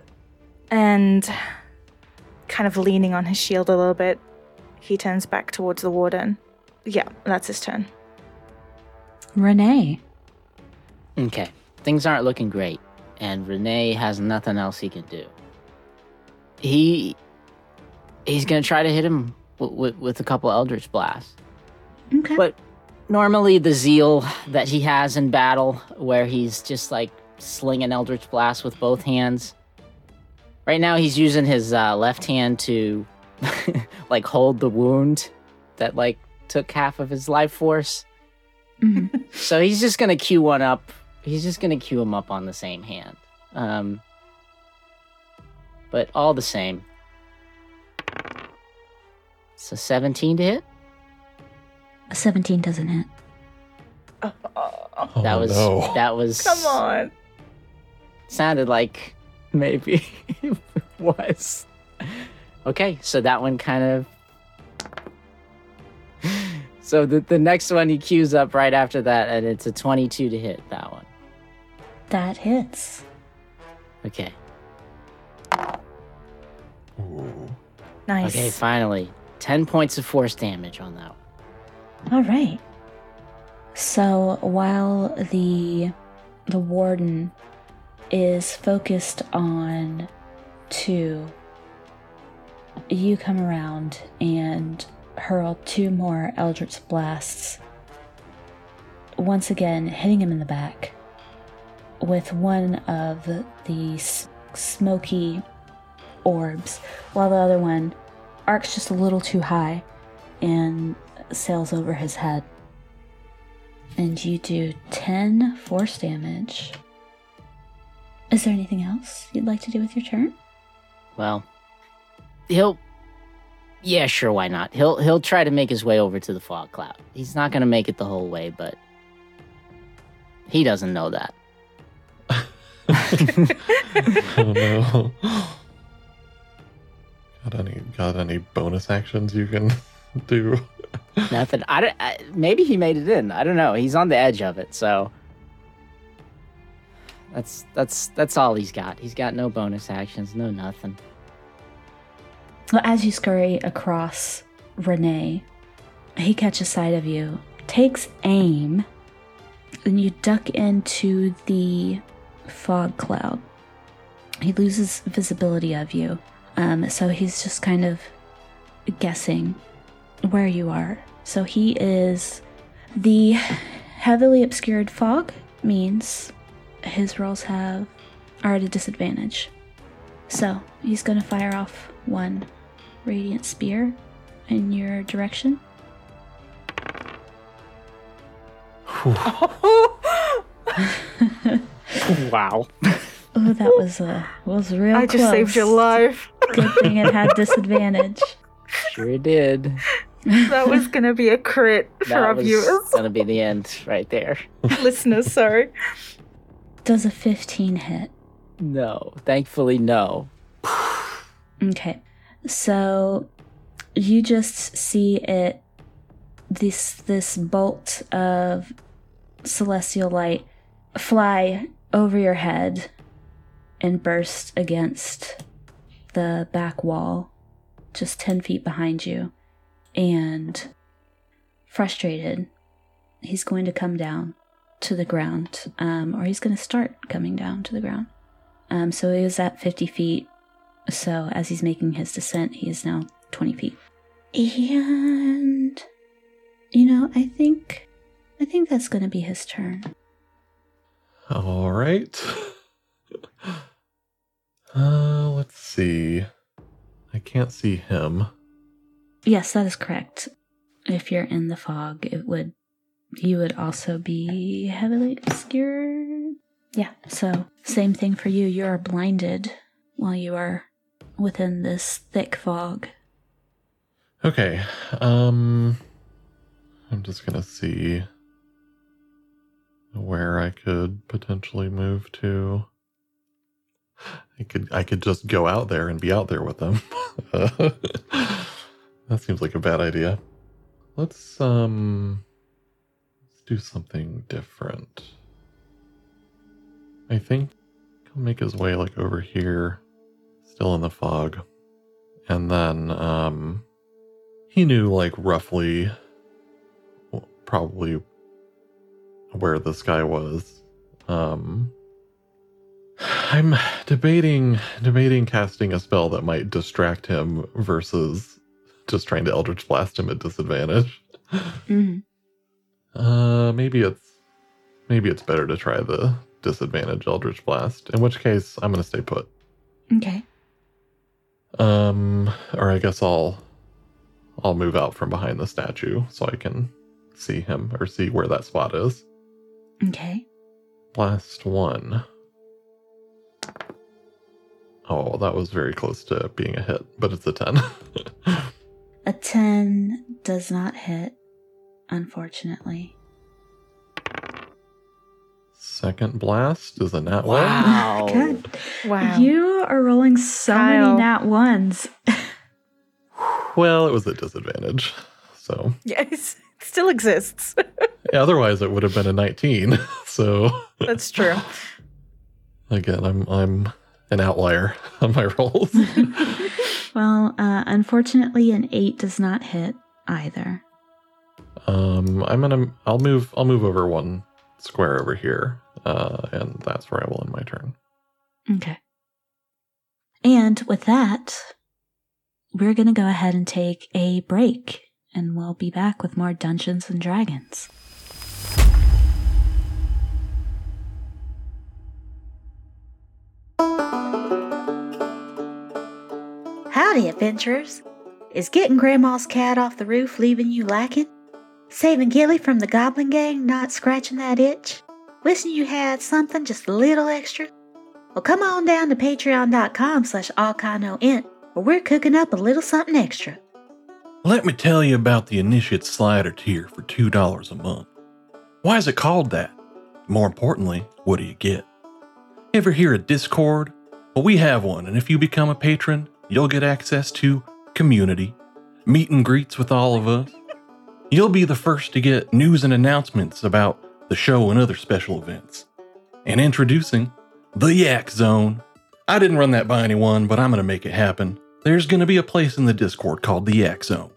Speaker 5: and kind of leaning on his shield a little bit, he turns back towards the warden. Yeah, that's his turn.
Speaker 3: Renee.
Speaker 4: Okay, things aren't looking great, and Renee has nothing else he can do. He he's gonna try to hit him w- w- with a couple Eldritch blasts.
Speaker 3: Okay.
Speaker 4: But normally, the zeal that he has in battle, where he's just like slinging Eldritch blasts with both hands. Right now, he's using his uh, left hand to like hold the wound that like took half of his life force.
Speaker 3: Mhm.
Speaker 4: So he's just gonna queue one up. He's just gonna queue him up on the same hand. Um, but all the same. So 17 to hit.
Speaker 3: A 17 doesn't hit.
Speaker 1: Oh,
Speaker 4: that was
Speaker 1: no.
Speaker 4: that was
Speaker 5: Come on.
Speaker 4: sounded like maybe it was. Okay, so that one kind of. So the the next one he queues up right after that, and it's a twenty-two to hit that one.
Speaker 3: That hits.
Speaker 4: Okay.
Speaker 1: Ooh.
Speaker 5: Nice.
Speaker 4: Okay, finally, ten points of force damage on that one.
Speaker 3: All right. So while the the warden is focused on two, you come around and hurl two more eldritch blasts. Once again, hitting him in the back with one of the smoky orbs, while the other one arcs just a little too high and sails over his head. And you do 10 force damage. Is there anything else you'd like to do with your turn?
Speaker 4: Well, he'll. Yeah, sure. Why not? He'll he'll try to make his way over to the fog cloud. He's not gonna make it the whole way, but he doesn't know that.
Speaker 1: oh no. Got any got any bonus actions you can do?
Speaker 4: Nothing. I don't. I, maybe he made it in. I don't know. He's on the edge of it, so that's that's that's all he's got. He's got no bonus actions, no nothing.
Speaker 3: Well, as you scurry across Renee, he catches sight of you, takes aim, and you duck into the fog cloud. He loses visibility of you, um, so he's just kind of guessing where you are. So he is the heavily obscured fog means his rolls have are at a disadvantage. So he's gonna fire off one radiant spear in your direction.
Speaker 4: Wow.
Speaker 3: Oh, that was uh, was real
Speaker 5: I just saved your life.
Speaker 3: Good thing it had disadvantage.
Speaker 4: Sure did.
Speaker 5: That was gonna be a crit for
Speaker 4: That
Speaker 5: our
Speaker 4: was
Speaker 5: viewers,
Speaker 4: gonna be the end right there.
Speaker 5: listeners. Sorry.
Speaker 3: Does a 15 hit?
Speaker 4: No, thankfully no.
Speaker 3: Okay. So you just see it this this bolt of celestial light fly over your head and burst against the back wall just 10 feet behind you and frustrated, he's going to come down to the ground, um, or he's going to start coming down to the ground. Um, so he was at 50 feet. So as he's making his descent, he is now 20 feet. And, you know, I think, I think that's going to be his turn.
Speaker 1: All right. Uh, let's see. I can't see him.
Speaker 3: Yes, that is correct. If you're in the fog, it would you would also be heavily obscured. Yeah, so same thing for you. You are blinded while you are within this thick fog.
Speaker 1: Okay. Um I'm just going to see where I could potentially move to. I could I could just go out there and be out there with them. that seems like a bad idea. Let's um let's do something different. I think he'll make his way like over here, still in the fog. And then um he knew like roughly probably where this guy was. Um I'm debating debating casting a spell that might distract him versus just trying to Eldritch Blast him at disadvantage.
Speaker 3: Mm.
Speaker 1: Uh, maybe it's maybe it's better to try the disadvantage Eldritch Blast. In which case, I'm gonna stay put.
Speaker 3: Okay.
Speaker 1: Um, or I guess I'll I'll move out from behind the statue so I can see him or see where that spot is.
Speaker 3: Okay.
Speaker 1: Last one. Oh, that was very close to being a hit, but it's a 10.
Speaker 3: A 10 does not hit, unfortunately.
Speaker 1: Second blast is a nat one.
Speaker 4: Wow.
Speaker 3: God.
Speaker 5: Wow.
Speaker 3: You are rolling so
Speaker 5: Kyle.
Speaker 3: many nat ones.
Speaker 1: Well, it was a disadvantage. So,
Speaker 5: yes, it still exists.
Speaker 1: yeah, otherwise it would have been a 19. So,
Speaker 5: That's true.
Speaker 1: again, I'm I'm an outlier on my rolls.
Speaker 3: well, uh, unfortunately, an 8 does not hit either.
Speaker 1: Um, I'm gonna I'll move I'll move over one square over here, uh, and that's where I will end my turn.
Speaker 3: Okay. And with that, we're going to go ahead and take a break, and we'll be back with more Dungeons and Dragons. Howdy, adventurers. Is getting Grandma's cat off the roof leaving you lacking? Saving Gilly from the Goblin Gang not scratching that itch? Wishing you had something just a little extra? Well, come on down to patreon.com slash allchanoint, where we're cooking up a little something extra.
Speaker 2: Let me tell you about the Initiate Slider tier for $2 a month. Why is it called that? More importantly, what do you get? Ever hear of Discord? Well, we have one, and if you become a patron, you'll get access to community, meet and greets with all of us. You'll be the first to get news and announcements about the show and other special events. And introducing the Yak Zone. I didn't run that by anyone, but I'm going to make it happen. There's going to be a place in the Discord called the Yak Zone.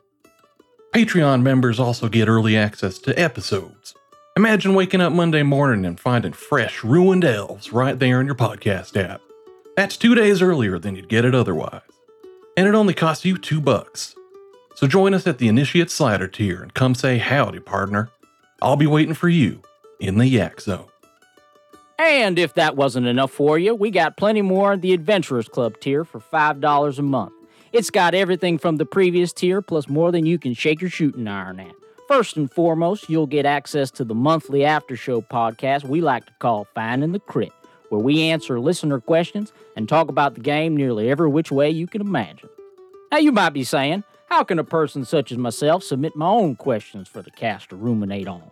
Speaker 2: Patreon members also get early access to episodes. Imagine waking up Monday morning and finding fresh, ruined elves right there in your podcast app. That's two days earlier than you'd get it otherwise. And it only costs you two bucks. So join us at the Initiate Slider tier and come say howdy, partner. I'll be waiting for you in the Yak Zone.
Speaker 4: And if that wasn't enough for you, we got plenty more at the Adventurers Club tier for $5 a month. It's got everything from the previous tier plus more than you can shake your shooting iron at. First and foremost, you'll get access to the monthly after show podcast we like to call Finding the Crit, where we answer listener questions and talk about the game nearly every which way you can imagine. Now, you might be saying, how can a person such as myself submit my own questions for the cast to ruminate on?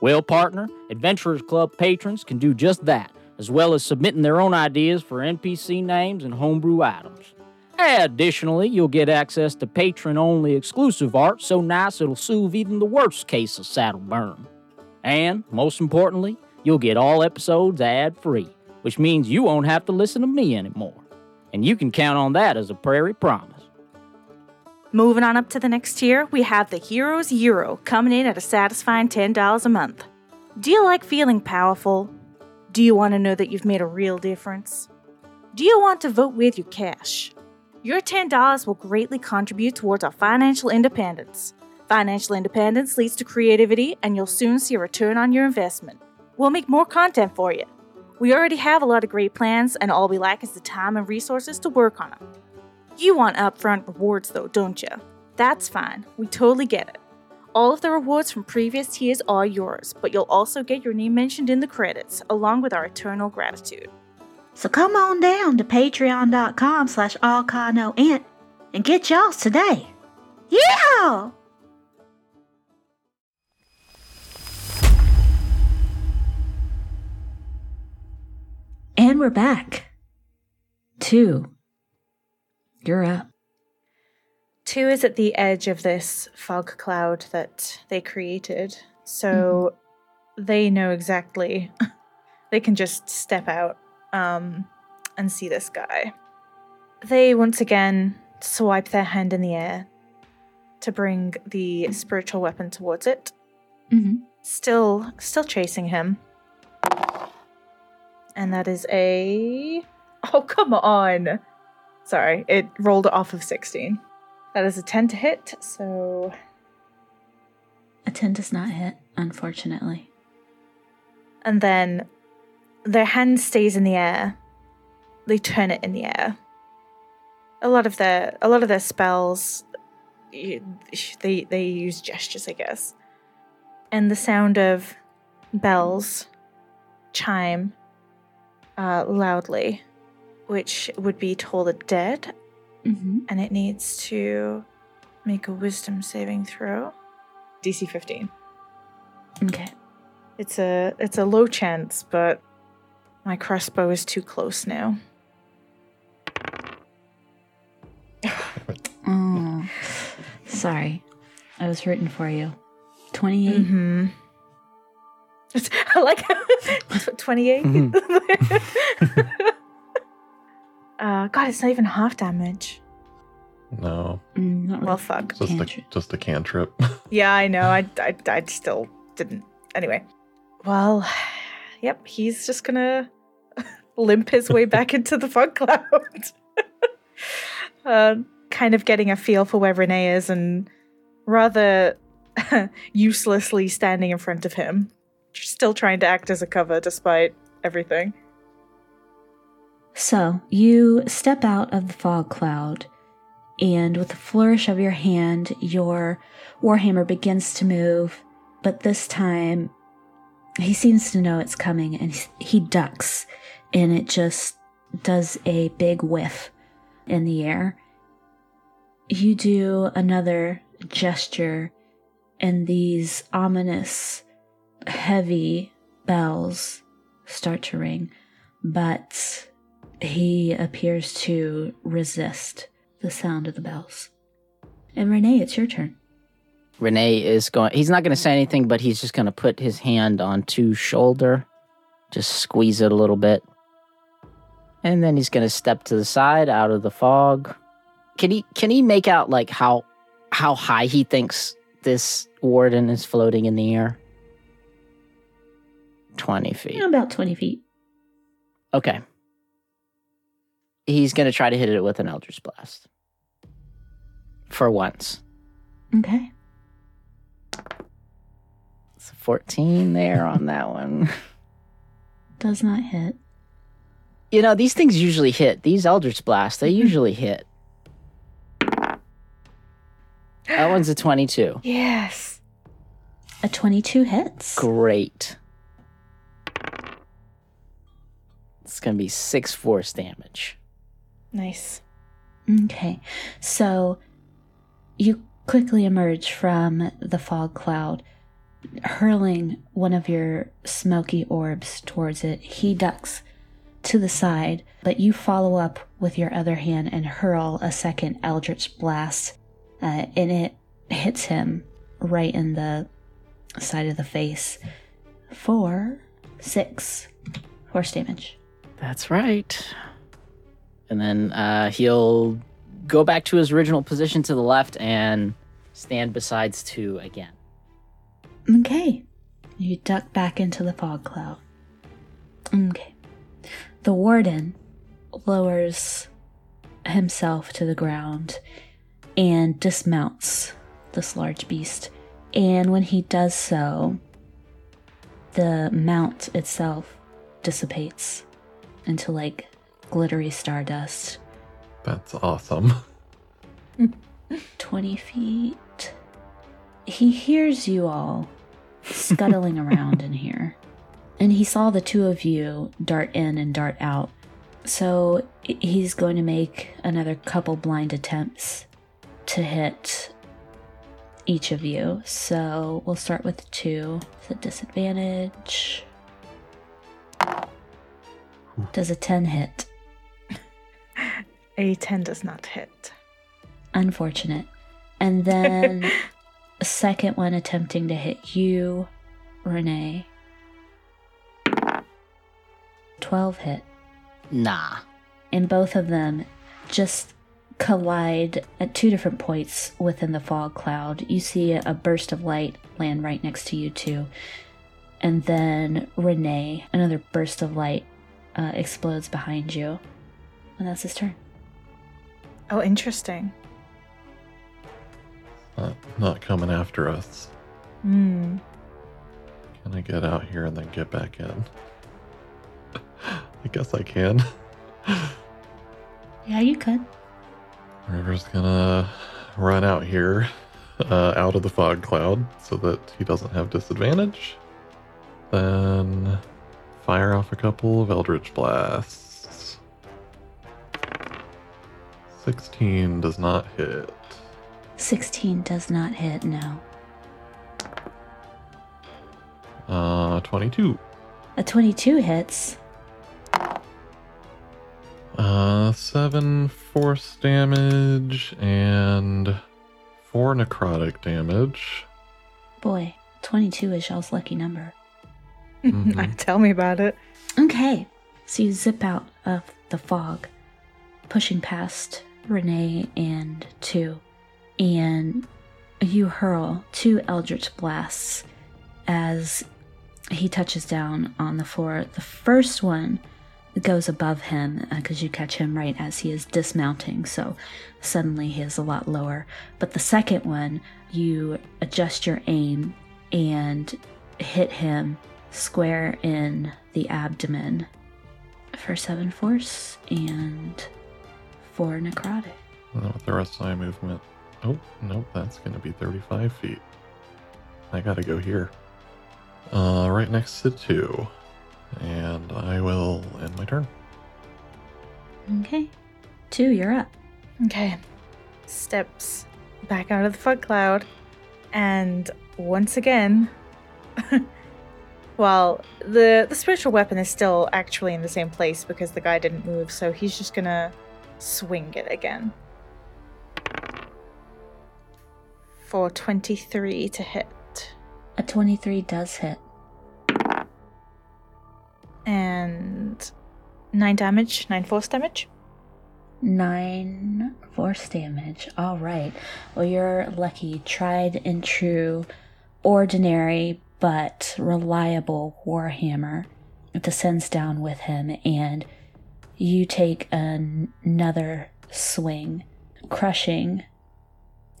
Speaker 4: Well, partner, Adventurers Club patrons can do just that, as well as submitting their own ideas for NPC names and homebrew items. Additionally, you'll get access to patron only exclusive art so nice it'll soothe even the worst case of saddle burn. And, most importantly, you'll get all episodes ad free, which means you won't have to listen to me anymore. And you can count on that as a prairie promise.
Speaker 5: Moving on up to the next tier, we have the Hero's Euro coming in at a satisfying $10 a month. Do you like feeling powerful? Do you want to know that you've made a real difference? Do you want to vote with your cash? Your $10 will greatly contribute towards our financial independence. Financial independence leads to creativity, and you'll soon see a return on your investment. We'll make more content for you. We already have a lot of great plans, and all we lack is the time and resources to work on them. You want upfront rewards, though, don't you? That's fine. We totally get it. All of the rewards from previous tiers are yours, but you'll also get your name mentioned in the credits, along with our eternal gratitude.
Speaker 3: So come on down to patreon.com slash allchanoint and get y'all's today. Yeah! And we're back. Two. You're up.
Speaker 5: Two is at the edge of this fog cloud that they created, so they know exactly. they can just step out um, and see this guy. They once again swipe their hand in the air to bring the spiritual weapon towards it.
Speaker 3: Mm-hmm.
Speaker 5: Still, still chasing him. And that is a. Oh, come on. Sorry, it rolled off of 16. That is a 10 to hit, so.
Speaker 3: A 10 does not hit, unfortunately.
Speaker 5: And then their hand stays in the air. They turn it in the air. A lot of their a lot of their spells they they use gestures, I guess. And the sound of bells chime uh, loudly, which would be Toll the Dead,
Speaker 3: Mm-hmm.
Speaker 5: and it needs to make a wisdom saving throw. DC 15.
Speaker 3: Okay.
Speaker 5: It's a it's a low chance, but my crossbow is too close now.
Speaker 3: Oh, sorry. I was rooting for you. 28.
Speaker 5: Mm-hmm. I like twenty eight. uh, God, it's not even half damage.
Speaker 1: No,
Speaker 3: Mm, not
Speaker 5: Well, fuck.
Speaker 1: just a,
Speaker 3: cantrip.
Speaker 1: just a cantrip.
Speaker 5: Yeah, I know. I, I, I still didn't. Anyway, well, yep. He's just gonna limp his way back into the fog cloud. uh, kind of getting a feel for where Renee is, and rather uselessly standing in front of him, still trying to act as a cover despite everything.
Speaker 3: So you step out of the fog cloud, and with a flourish of your hand, your warhammer begins to move. But this time, he seems to know it's coming, and he- ducks, and it just does a big whiff in the air. You do another gesture, and these ominous, heavy bells start to ring, but he appears to resist the sound of the bells. And Renee, it's your turn.
Speaker 4: Renee is going. He's not going to say anything, but he's just going to put his hand on Two's shoulder, just squeeze it a little bit, and then he's going to step to the side out of the fog. Can he? Can he make out like how how high he thinks this warden is floating in the air? Twenty feet.
Speaker 3: About 20 feet.
Speaker 4: Okay. He's going to try to hit it with an Eldritch Blast. For once.
Speaker 3: Okay.
Speaker 4: It's a 14 there on that one.
Speaker 3: Does not hit.
Speaker 4: You know, these things usually hit. These Eldritch Blasts, they mm-hmm. usually hit. That one's a 22.
Speaker 5: Yes.
Speaker 3: A 22 hits.
Speaker 4: Great. It's going to be six force damage.
Speaker 5: Nice.
Speaker 3: Okay. So you quickly emerge from the fog cloud, hurling one of your smoky orbs towards it. He ducks to the side, but you follow up with your other hand and hurl a second eldritch blast, uh, and it hits him right in the side of the face for six force damage.
Speaker 4: That's right. And then uh, he'll go back to his original position to the left and stand besides two again.
Speaker 3: Okay. You duck back into the fog cloud. Okay. The warden lowers himself to the ground and dismounts this large beast. And when he does so, the mount itself dissipates into like glittery stardust.
Speaker 1: That's awesome.
Speaker 3: 20 feet. He hears you all scuttling around in here. And he saw the two of you dart in and dart out. So he's going to make another couple blind attempts to hit each of you. So we'll start with two. It's a disadvantage. Does a 10 hit?
Speaker 5: A 10 does not hit.
Speaker 3: Unfortunate. And then a second one attempting to hit you, Renee. 12 hit.
Speaker 4: Nah.
Speaker 3: And both of them just collide at two different points within the fog cloud. You see a burst of light land right next to you, too. And then Renee, another burst of light uh, explodes behind you. And that's his turn.
Speaker 5: Oh, interesting.
Speaker 1: Not, not coming after us.
Speaker 5: Hmm.
Speaker 1: Can I get out here and then get back in? I guess I can.
Speaker 3: Yeah, you could.
Speaker 1: River's gonna run out here, uh, out of the fog cloud, so that he doesn't have disadvantage. Then fire off a couple of Eldritch Blasts. 16 does not hit.
Speaker 3: 16 does not hit, no.
Speaker 1: Uh, 22.
Speaker 3: A 22 hits.
Speaker 1: Uh, 7 force damage and 4 necrotic damage.
Speaker 3: Boy, 22 is y'all's lucky number.
Speaker 1: Mhm.
Speaker 5: Tell me about it.
Speaker 3: Okay, so you zip out of the fog, pushing past Renee and two, and you hurl two Eldritch blasts as he touches down on the floor. The first one goes above him uh, because you catch him right as he is dismounting, so suddenly he is a lot lower. But the second one, you adjust your aim and hit him square in the abdomen for seven force and four necrotic.
Speaker 1: And then with the rest of my movement. Oh, nope, that's gonna be 35 feet. I gotta go here. Uh, right next to two. And I will end my turn.
Speaker 3: Okay. Two, you're up.
Speaker 5: Okay. Steps back out of the fog cloud. And once again, well, the, the spiritual weapon is still actually in the same place because the guy didn't move, so he's just gonna swing it again. For 23 to hit.
Speaker 3: A 23 does hit.
Speaker 5: And 9 damage, 9 force damage.
Speaker 3: Nine force damage. All right. Well, you're lucky. Tried and true, ordinary but reliable Warhammer descends down with him, and you take an- another swing, crushing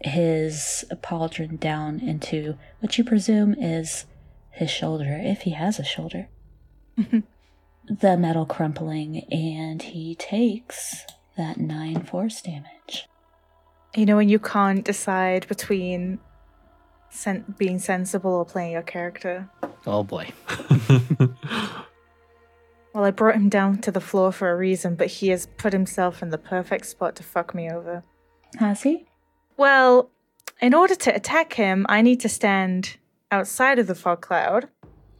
Speaker 3: his pauldron down into what you presume is his shoulder, if he has a shoulder. the metal crumpling, and he takes that nine force damage.
Speaker 5: You know, when you can't decide between sen- being sensible or playing your character.
Speaker 4: Oh boy.
Speaker 5: Well, I brought him down to the floor for a reason, but he has put himself in the perfect spot to fuck me over.
Speaker 3: Has he?
Speaker 5: Well, in order to attack him, I need to stand outside of the fog cloud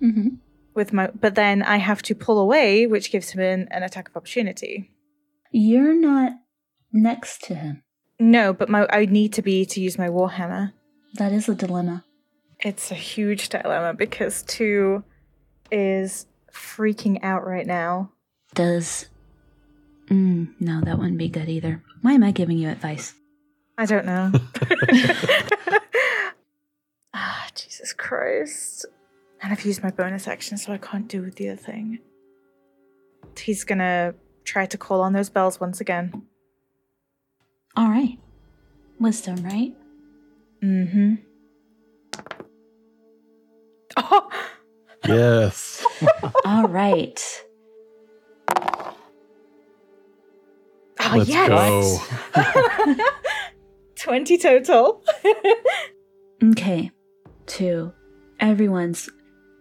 Speaker 3: Mm-hmm.
Speaker 5: with my but then I have to pull away, which gives him an, an attack of opportunity.
Speaker 3: You're not next to him.
Speaker 5: No, but my I need to be to use my warhammer.
Speaker 3: That is a dilemma.
Speaker 5: It's a huge dilemma because two is freaking out right now.
Speaker 3: Does Mm, no, that wouldn't be good either. Why am I giving you advice?
Speaker 5: I don't know. ah, Jesus Christ. And I've used my bonus action, so I can't do the other thing. He's gonna try to call on those bells once again.
Speaker 3: All right. Wisdom, right?
Speaker 5: Mm-hmm. Oh,
Speaker 1: Yes.
Speaker 3: All right.
Speaker 5: oh
Speaker 1: Let's
Speaker 5: yes.
Speaker 1: go.
Speaker 5: 20 total.
Speaker 3: Okay. Two. Everyone's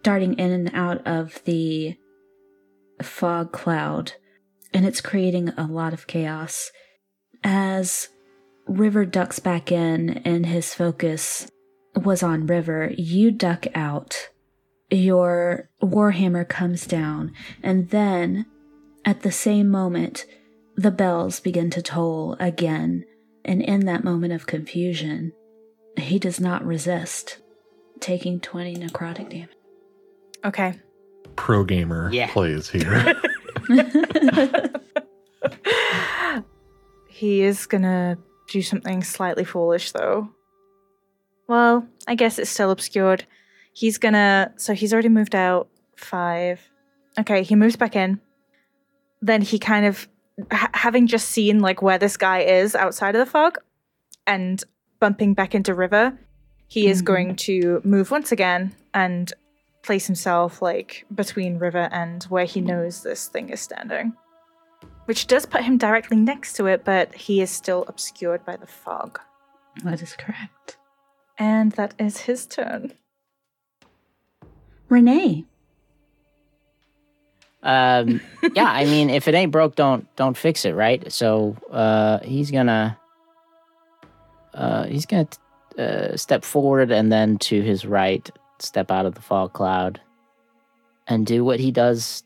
Speaker 3: darting in and out of the fog cloud, and it's creating a lot of chaos. As River ducks back in and his focus was on River, you duck out. Your Warhammer comes down, and then at the same moment, the bells begin to toll again. And in that moment of confusion, he does not resist, taking 20 necrotic damage.
Speaker 5: Okay.
Speaker 1: Pro gamer
Speaker 4: Yeah.
Speaker 1: plays here.
Speaker 5: he is gonna do something slightly foolish, though. Well, I guess it's still obscured. He's gonna. So he's already moved out five. Okay, he moves back in. Then he kind of, ha- having just seen like where this guy is outside of the fog, and bumping back into river, he is
Speaker 3: Mhm.
Speaker 5: going to move once again and place himself like between river and where he knows this thing is standing which does put him directly next to it, but he is still obscured by the fog.
Speaker 3: that is correct.
Speaker 5: And that is his turn.
Speaker 3: Renee.
Speaker 4: Um, yeah, I mean, if it ain't broke, don't don't fix it, right? So uh, he's gonna uh, he's gonna uh, step forward and then to his right, step out of the fog cloud, and do what he does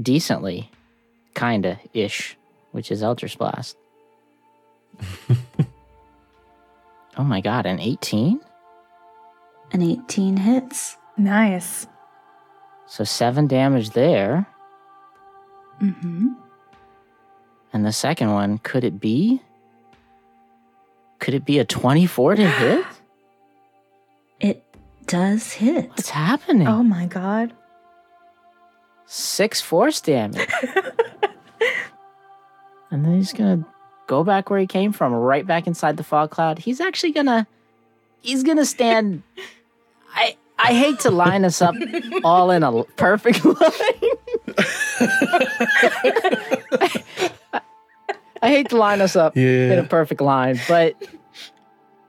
Speaker 4: decently, kinda ish, which is Eldritch Blast. oh my god, an eighteen!
Speaker 3: An 18 hits.
Speaker 5: Nice.
Speaker 4: So seven damage there.
Speaker 3: Mm-hmm.
Speaker 4: And the second one, could it be? Could it be a 24 to hit?
Speaker 3: It does hit.
Speaker 4: What's happening?
Speaker 5: Oh my god.
Speaker 4: Six force damage. and then he's gonna go back where he came from, right back inside the fog cloud. He's actually gonna he's gonna stand I I hate to line us up all in a perfect line. I hate to line us up in a perfect line, but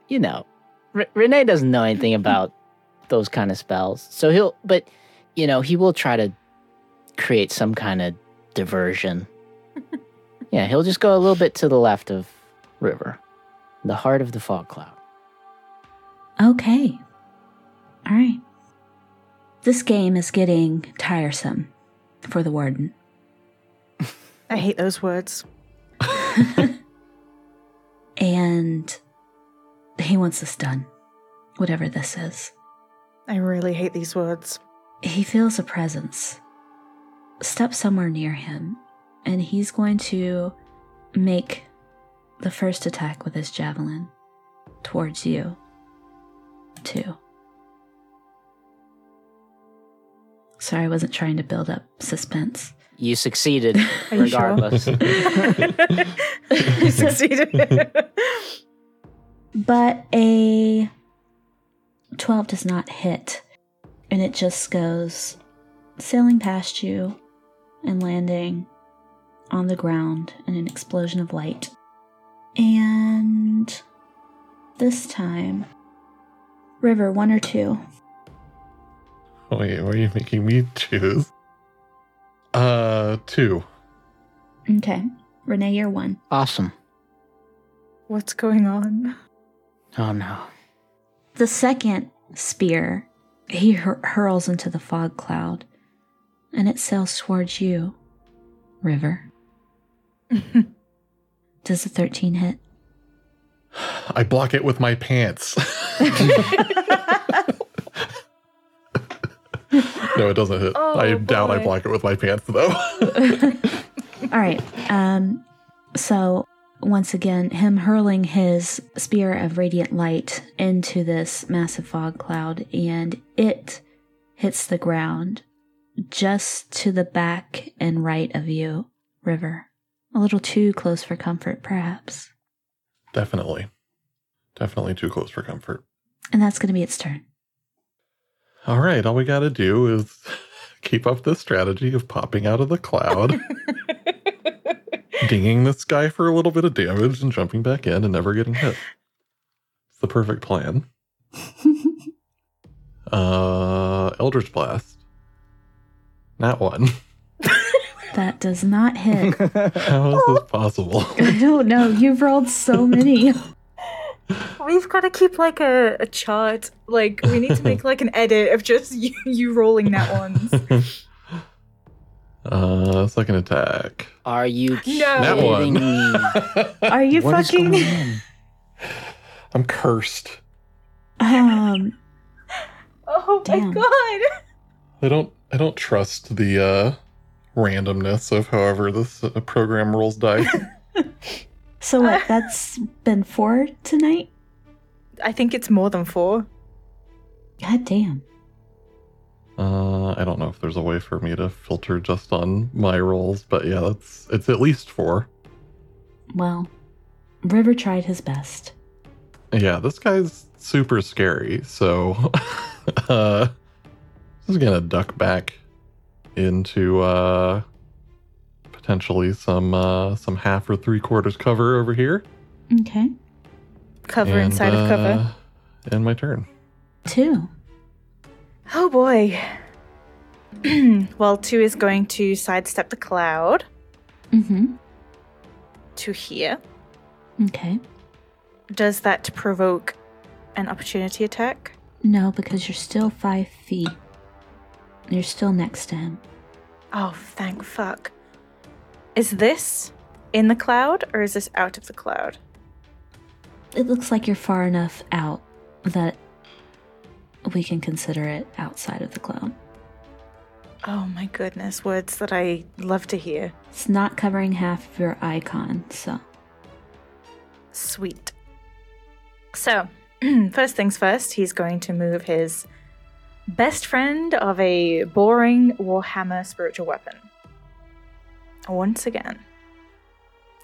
Speaker 4: you know, R- Renee doesn't know anything about those kind of spells. So he'll, but you know, he will try to create some kind of diversion. yeah, he'll just go a little bit to the left of River, the heart of the fog cloud.
Speaker 3: Okay. All right. This game is getting tiresome for the warden.
Speaker 5: I hate those words.
Speaker 3: And he wants this done, whatever this is.
Speaker 5: I really hate these words.
Speaker 3: He feels a presence. Step somewhere near him, and he's going to make the first attack with his javelin towards you. Two. Sorry, I wasn't trying to build up suspense.
Speaker 4: You succeeded,
Speaker 5: Are you sure?
Speaker 4: regardless.
Speaker 5: you succeeded.
Speaker 3: But a 12 does not hit, and it just goes sailing past you and landing on the ground in an explosion of light. And this time, River, one or two.
Speaker 1: Wait, why are you making me choose? Uh, two.
Speaker 3: Okay. Renee, you're one.
Speaker 4: awesome.
Speaker 5: What's going on?
Speaker 4: Oh no.
Speaker 3: The second spear he hur- hurls into the fog cloud, and it sails towards you, River. Does a 13 hit?
Speaker 1: I block it with my pants. no, it doesn't hit.
Speaker 5: Oh,
Speaker 1: I doubt I block it with my pants though.
Speaker 3: All right. Um, so once again, him hurling his spear of radiant light into this massive fog cloud, and it hits the ground just to the back and right of you, River. A little too close for comfort, perhaps.
Speaker 1: Definitely. Definitely too close for comfort.
Speaker 3: And that's going to be its turn.
Speaker 1: All right, all we got to do is keep up this strategy of popping out of the cloud, dinging this guy for a little bit of damage, and jumping back in and never getting hit. It's the perfect plan. uh, Eldritch Blast. Not one.
Speaker 3: That does not hit.
Speaker 1: How is this possible?
Speaker 3: I don't know. You've rolled so many.
Speaker 5: We've got to keep like a, a chart. Like we need to make like an edit of just you, you rolling that one.
Speaker 1: Uh, second attack.
Speaker 4: Are you
Speaker 1: That
Speaker 4: kidding
Speaker 1: one.
Speaker 4: me?
Speaker 3: Are you
Speaker 4: What is
Speaker 3: fucking.
Speaker 4: going on?
Speaker 1: I'm cursed.
Speaker 3: Um,
Speaker 5: Oh
Speaker 3: Damn.
Speaker 5: my god.
Speaker 1: I don't. I don't trust the uh, randomness of however this uh, program rolls dice.
Speaker 3: so what? That's been four tonight?
Speaker 5: I think it's more than four.
Speaker 3: God damn.
Speaker 1: Uh, I don't know if there's a way for me to filter just on my rolls, but yeah, that's it's at least four.
Speaker 3: Well, River tried his best.
Speaker 1: Yeah, this guy's super scary. So, uh, this is gonna duck back into uh potentially some uh some half or three quarters cover over here.
Speaker 3: Okay.
Speaker 5: Cover
Speaker 1: And,
Speaker 5: inside of cover.
Speaker 1: uh, And my turn.
Speaker 3: Two.
Speaker 5: Oh boy. well, two is going to sidestep the cloud
Speaker 3: Mm-hmm.
Speaker 5: to here.
Speaker 3: Okay.
Speaker 5: Does that provoke an opportunity attack?
Speaker 3: No, because you're still five feet. You're still next to him.
Speaker 5: Oh, thank fuck. Is this in the cloud or is this out of the cloud?
Speaker 3: It looks like you're far enough out that we can consider it outside of the cloud.
Speaker 5: Oh my goodness, words that I love to hear.
Speaker 3: It's not covering half of your icon, so.
Speaker 5: Sweet. So, first things first, he's going to move his best friend of a boring Warhammer spiritual weapon. Once again.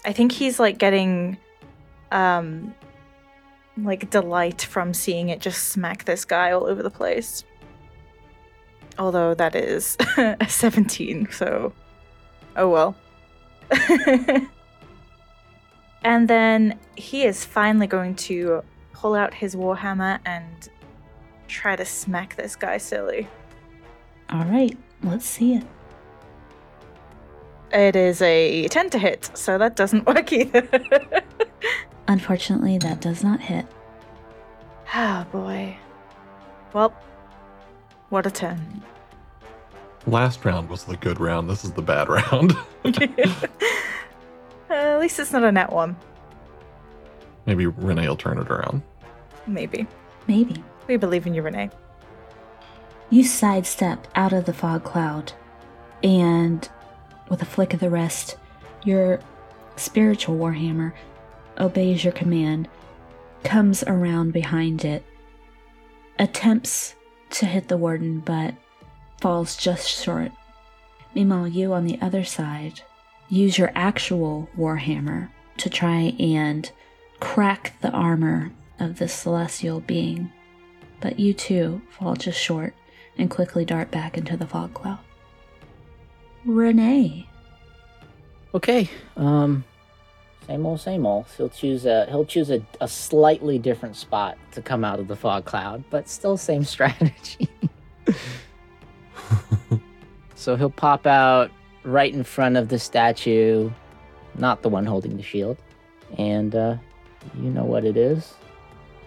Speaker 5: I think he's like getting um like delight from seeing it just smack this guy all over the place. Although that is a 17, so oh well. and then he is finally going to pull out his warhammer and try to smack this guy silly.
Speaker 3: All right, let's see it.
Speaker 5: It is a 10 to hit, so that doesn't work either.
Speaker 3: Unfortunately, that does not hit.
Speaker 5: oh boy. Well, what a turn.
Speaker 1: Last round was the good round. This is the bad round.
Speaker 5: Uh, at least it's not a net one.
Speaker 1: Maybe Renee will turn it around.
Speaker 5: Maybe.
Speaker 3: Maybe.
Speaker 5: We believe in you, Renee.
Speaker 3: You sidestep out of the fog cloud, and with a flick of the wrist, your spiritual warhammer obeys your command, comes around behind it, attempts to hit the warden, but falls just short. Meanwhile, you on the other side use your actual warhammer to try and crack the armor of this celestial being but you too fall just short and quickly dart back into the fog cloud. Renee.
Speaker 4: Okay. Um, same old, same old. He'll choose a he'll choose a, a slightly different spot to come out of the fog cloud, but still same strategy. so he'll pop out right in front of the statue, not the one holding the shield, and uh, you know what it is.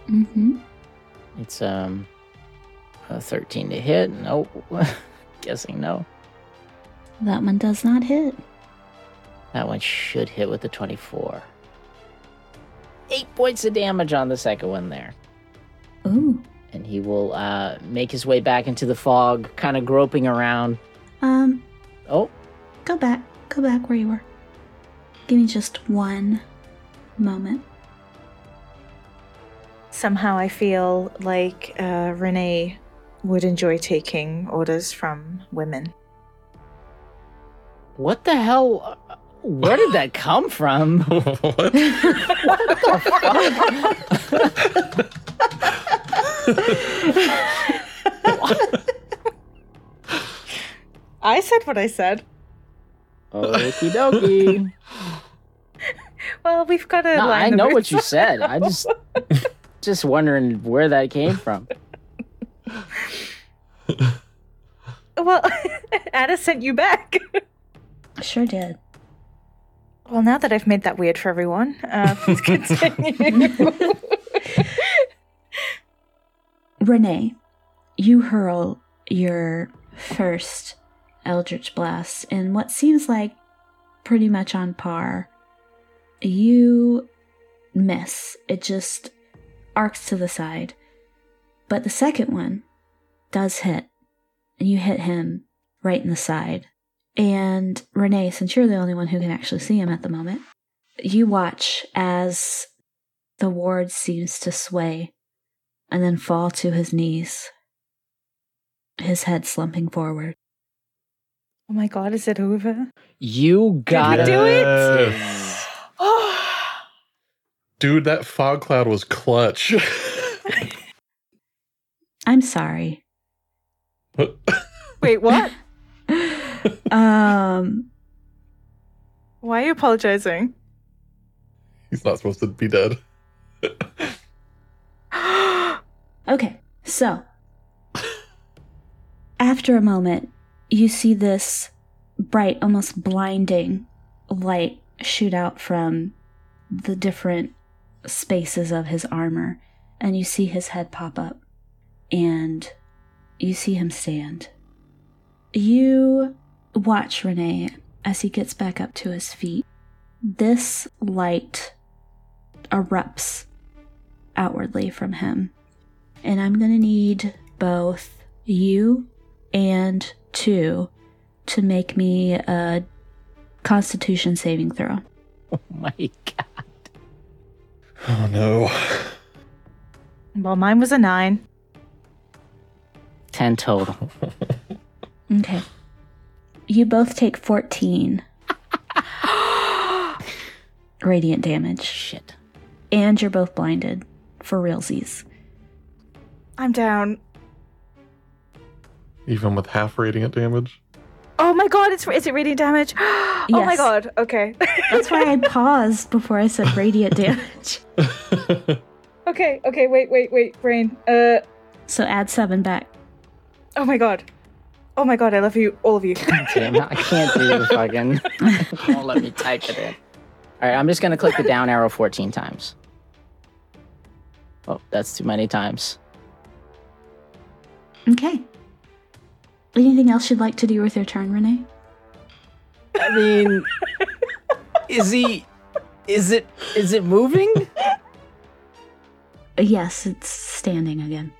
Speaker 3: Mm-hmm.
Speaker 4: It's um a thirteen to hit. Nope. Guessing no.
Speaker 3: That one does not hit.
Speaker 4: That one should hit with the 24. Eight points of damage on the second one there.
Speaker 3: Ooh.
Speaker 4: And he will uh, make his way back into the fog, kind of groping around.
Speaker 3: Um,
Speaker 4: Oh,
Speaker 3: go back. Go back where you were. Give me just one moment.
Speaker 5: Somehow I feel like uh, Renee would enjoy taking orders from women.
Speaker 4: What the hell? Where did that come from?
Speaker 1: what? What the fuck?
Speaker 5: I said what I said.
Speaker 4: Okie dokie.
Speaker 5: Well, we've got to
Speaker 4: No,
Speaker 5: line
Speaker 4: I know what
Speaker 5: roots.
Speaker 4: you said. I just just wondering where that came from.
Speaker 5: Well, Anna sent you back.
Speaker 3: Sure did.
Speaker 5: Well, now that I've made that weird for everyone, uh, please continue.
Speaker 3: Renee, you hurl your first Eldritch Blast in what seems like pretty much on par. You miss. It just arcs to the side. But the second one does hit, and you hit him right in the side. And Renee, since you're the only one who can actually see him at the moment, you watch as the ward seems to sway and then fall to his knees, his head slumping forward.
Speaker 5: oh my god, is it over?
Speaker 4: You gotta
Speaker 5: do it?
Speaker 1: Yes. Dude, that fog cloud was clutch.
Speaker 3: I'm sorry.
Speaker 5: Wait, what?
Speaker 3: um,
Speaker 5: Why are you apologizing?
Speaker 1: He's not supposed to be dead.
Speaker 3: okay, so after a moment, you see this bright, almost blinding light shoot out from the different spaces of his armor, and you see his head pop up, and you see him stand. You watch Renee as he gets back up to his feet. This light erupts outwardly from him. And I'm going to need both you and two to make me a constitution saving throw.
Speaker 4: Oh my god.
Speaker 1: Oh no.
Speaker 5: Well, mine was a nine.
Speaker 4: Ten total.
Speaker 3: Okay. You both take 14 radiant damage,
Speaker 4: Shit.
Speaker 3: and you're both blinded for realsies.
Speaker 5: I'm down.
Speaker 1: Even with half radiant damage?
Speaker 5: Oh my god, it's is it radiant damage? Oh my god. Okay.
Speaker 3: That's why I paused before I said radiant damage.
Speaker 5: okay. Okay. Wait. Wait. Wait. Brain. Uh.
Speaker 3: So add seven back.
Speaker 5: Oh my god. Oh my god. I love you, all of you.
Speaker 4: Damn, I can't do the fucking. Won't let me type it in. All right, I'm just gonna click the down arrow 14 times. Oh, that's too many times.
Speaker 3: Okay. Anything else you'd like to do with your turn, Renee?
Speaker 4: I mean, is he? Is it? Is it moving?
Speaker 3: Uh, Yes, it's standing again.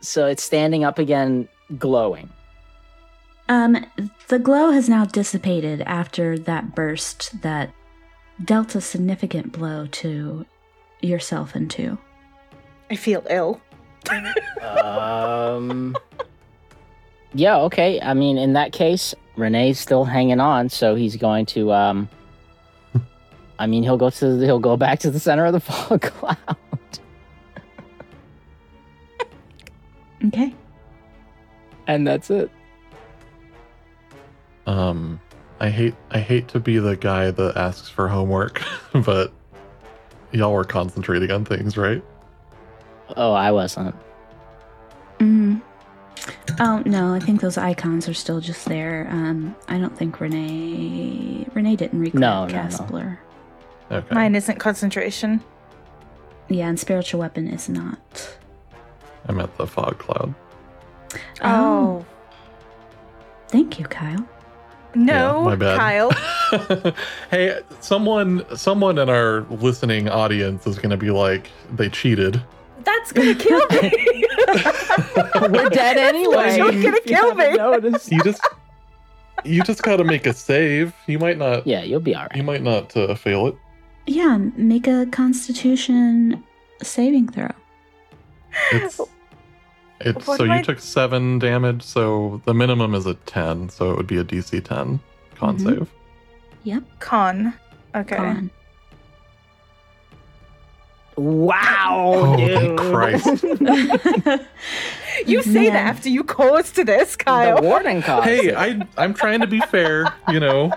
Speaker 4: So it's standing up again, glowing.
Speaker 3: Um, the glow has now dissipated after that burst that dealt a significant blow to yourself and two.
Speaker 5: I feel ill.
Speaker 4: Um. Yeah. Okay. I mean, in that case, Renee's still hanging on, so he's going to. Um. I mean, he'll go to he'll go back to the center of the fog cloud.
Speaker 3: Okay.
Speaker 4: and that's it.
Speaker 1: Um I hate I hate to be the guy that asks for homework, but y'all were concentrating on things, right?
Speaker 4: Oh, I wasn't.
Speaker 3: Mm. Oh no, I think those icons are still just there. Um, I don't think Renee Renee didn't recall
Speaker 4: No, no,
Speaker 3: cast
Speaker 4: no.
Speaker 3: blur.
Speaker 1: Okay.
Speaker 5: Mine isn't concentration.
Speaker 3: Yeah, and spiritual weapon is not.
Speaker 1: I'm at the fog cloud.
Speaker 5: Oh,
Speaker 3: thank you, Kyle.
Speaker 5: No,
Speaker 1: Yeah, my bad.
Speaker 5: Kyle.
Speaker 1: hey, someone someone in our listening audience is gonna be like, they cheated.
Speaker 5: That's gonna kill me.
Speaker 4: We're dead anyway.
Speaker 5: You're gonna kill me.
Speaker 4: noticed.
Speaker 1: You just you just got to make a save. You might not.
Speaker 4: Yeah, you'll be all right.
Speaker 1: You might not uh, fail it.
Speaker 3: Yeah, make a constitution saving throw.
Speaker 1: It's. It's
Speaker 5: What
Speaker 1: so you
Speaker 5: I-
Speaker 1: took seven damage. So the minimum is a ten. So it would be a DC ten con
Speaker 3: Mhm.
Speaker 1: save.
Speaker 3: Yep.
Speaker 5: Con. Okay.
Speaker 3: Con.
Speaker 4: Wow,
Speaker 1: Holy
Speaker 4: dude.
Speaker 1: Christ.
Speaker 5: You say that after you caused this, Kyle.
Speaker 4: The
Speaker 5: Kyle.
Speaker 4: warden caused
Speaker 1: Hey. I I'm trying to be fair. You know.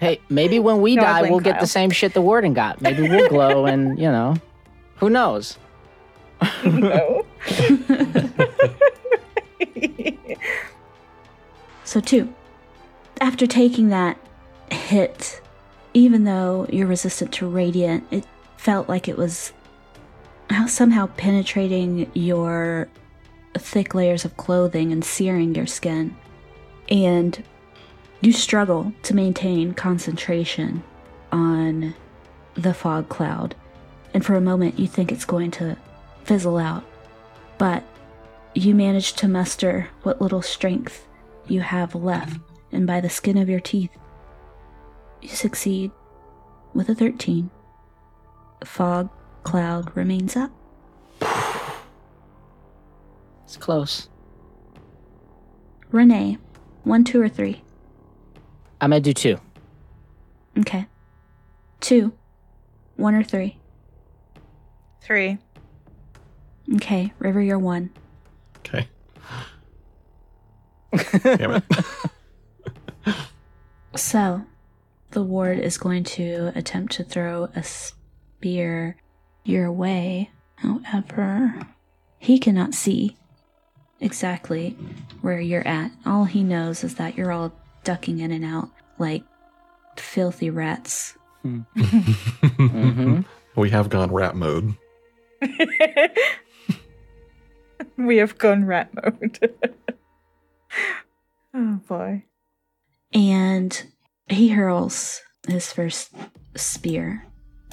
Speaker 4: Hey, maybe when we
Speaker 5: No,
Speaker 4: die, we'll get the same shit the warden got. Maybe we'll glow, and you know, who knows?
Speaker 3: So, two. After taking that hit, even though you're resistant to radiant, it felt like it was somehow penetrating your thick layers of clothing and searing your skin. And you struggle to maintain concentration on the fog cloud. And for a moment, you think it's going to fizzle out. But you manage to muster what little strength you have left, and by the skin of your teeth, you succeed with a 13. The fog cloud remains up.
Speaker 4: It's close.
Speaker 3: Renee, one, two, or three.
Speaker 4: I'm gonna do two.
Speaker 3: Okay. Two, one, or three.
Speaker 5: Three.
Speaker 3: Okay, River, you're one.
Speaker 1: Okay. Damn it.
Speaker 3: So, the ward is going to attempt to throw a spear your way. However, he cannot see exactly where you're at. All he knows is that you're all ducking in and out like filthy rats.
Speaker 4: hmm
Speaker 1: We have gone rat mode.
Speaker 5: we have gone rat mode. oh boy.
Speaker 3: And he hurls his first spear.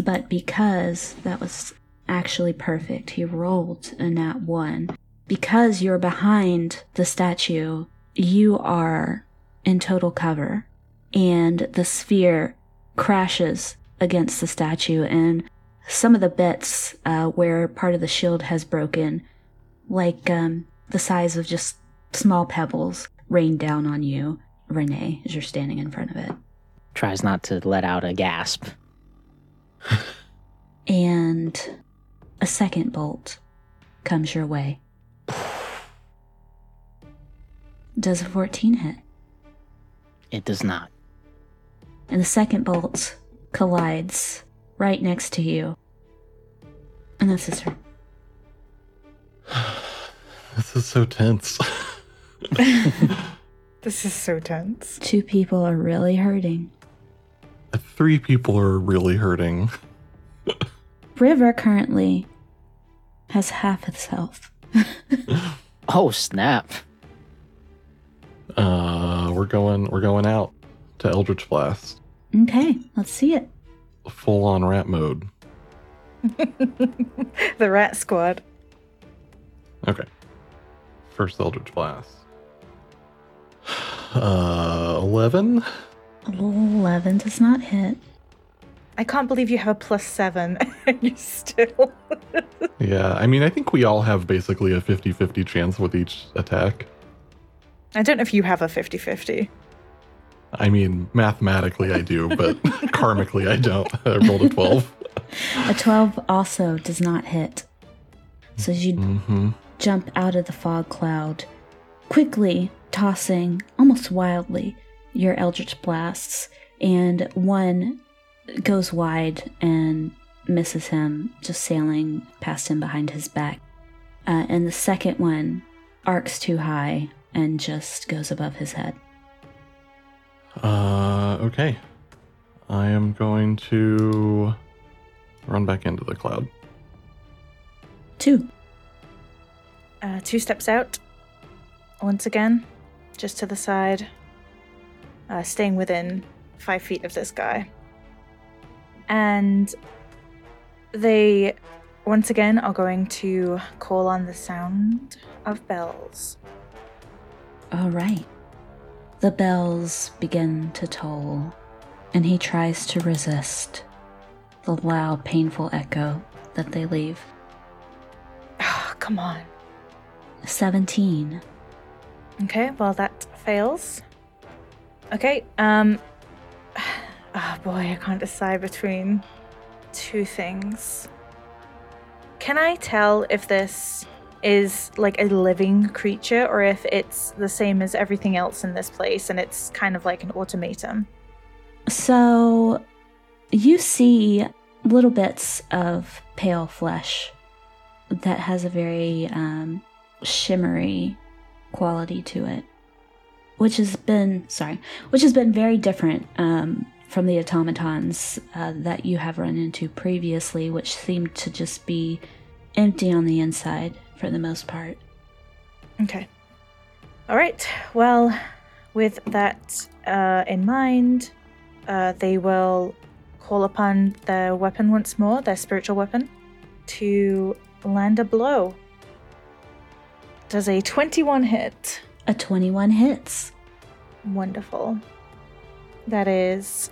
Speaker 3: But because that was actually perfect, he rolled a nat one. Because you're behind the statue, you are in total cover. And the sphere crashes against the statue, and some of the bits uh, where part of the shield has broken, like um, the size of just small pebbles, rain down on you. Renee, as you're standing in front of it.
Speaker 4: Tries not to let out a gasp.
Speaker 3: And a second bolt comes your way. Does a 14 hit?
Speaker 4: It does not.
Speaker 3: And the second bolt collides right next to you. And that's his turn.
Speaker 1: This is so tense.
Speaker 5: This is so tense.
Speaker 3: Two people are really hurting.
Speaker 1: Three people are really hurting.
Speaker 3: River currently has half his health.
Speaker 4: Oh snap!
Speaker 1: Uh, we're going. We're going out to Eldritch Blast,
Speaker 3: Okay, let's see it.
Speaker 1: full on rat mode.
Speaker 5: the rat squad.
Speaker 1: Okay. First Eldritch Blast. Uh, eleven.
Speaker 3: 11 does not hit.
Speaker 5: I can't believe you have a plus seven and you still.
Speaker 1: Yeah, I mean, I think we all have basically a 50-50 chance with each attack.
Speaker 5: I don't know if you have a 50 50.
Speaker 1: I mean, mathematically I do, but karmically I don't. I rolled a twelve.
Speaker 3: A 12 also does not hit. So you
Speaker 1: Mm-hmm.
Speaker 3: Jump out of the fog cloud, quickly tossing almost wildly your eldritch blasts, and one goes wide and misses him, just sailing past him behind his back. Uh, and the second one arcs too high and just goes above his head.
Speaker 1: Uh, okay. I am going to run back into the cloud.
Speaker 3: Two.
Speaker 5: Uh, two steps out. Once again, just to the side. Uh, staying within five feet of this guy. And they, once again, are going to call on the sound of bells.
Speaker 3: All right. The bells begin to toll, and he tries to resist the loud, painful echo that they leave.
Speaker 5: Oh, come on.
Speaker 3: 17.
Speaker 5: Okay, well that fails. Okay, um Oh boy, I can't decide between two things. Can I tell if this is like a living creature or if it's the same as everything else in this place and it's kind of like an automaton?
Speaker 3: So you see little bits of pale flesh that has a very um, shimmery quality to it, which has been sorry, which has been very different um, from the automatons uh, that you have run into previously, which seemed to just be empty on the inside for the most part.
Speaker 5: Okay. All right. Well, with that uh, in mind, uh, they will call upon their weapon once more, their spiritual weapon, to land a blow. Does a 21 hit?
Speaker 3: A 21 hits.
Speaker 5: Wonderful. That is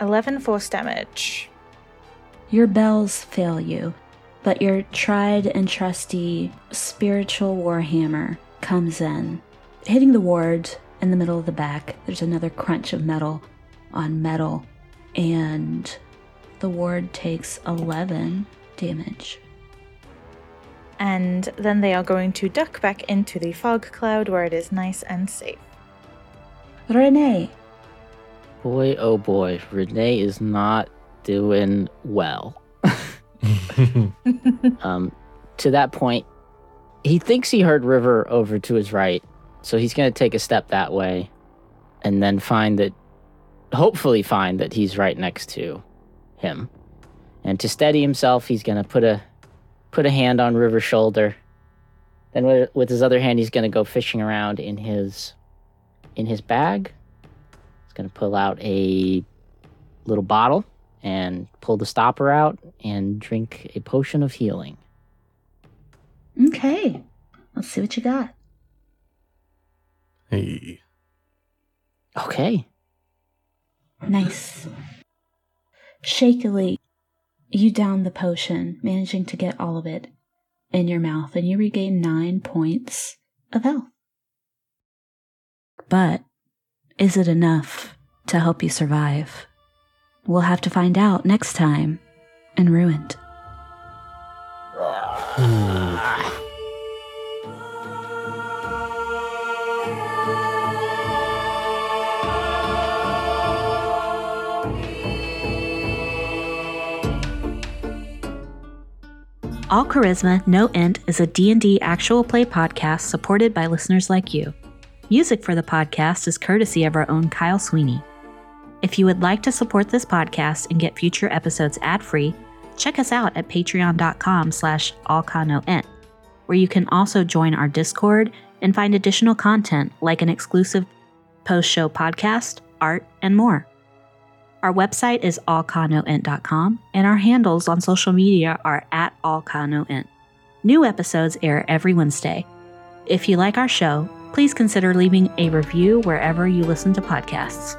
Speaker 5: 11 force damage.
Speaker 3: Your bells fail you, but your tried and trusty spiritual warhammer comes in, hitting the ward in the middle of the back. There's another crunch of metal on metal, and the ward takes 11 damage.
Speaker 5: And then they are going to duck back into the fog cloud where it is nice and safe.
Speaker 3: Renee,
Speaker 4: Boy, oh boy, Renee is not doing well. um, to that point, he thinks he heard River over to his right, so he's going to take a step that way, and then find that, hopefully, find that he's right next to him. And to steady himself, he's going to put a put a hand on River's shoulder. Then with, with his other hand, he's going to go fishing around in his in his bag He's going to pull out a little bottle and pull the stopper out and drink a potion of healing.
Speaker 3: Okay. Let's see what you got.
Speaker 1: Hey.
Speaker 4: Okay.
Speaker 3: Nice. Shakily, you down the potion, managing to get all of it in your mouth, and you regain nine points of health. But is it enough to help you survive? We'll have to find out next time in Ruined. Hmm. All Charisma, No Int is a D&D actual play podcast supported by listeners like you. Music for the podcast is courtesy of our own Kyle Sweeney. If you would like to support this podcast and get future episodes ad-free, check us out at patreon.com slash allchanoint, where you can also join our Discord and find additional content like an exclusive post-show podcast, art, and more. Our website is allchanoint.com, and our handles on social media are at allchanoint. New episodes air every Wednesday. If you like our show, please consider leaving a review wherever you listen to podcasts.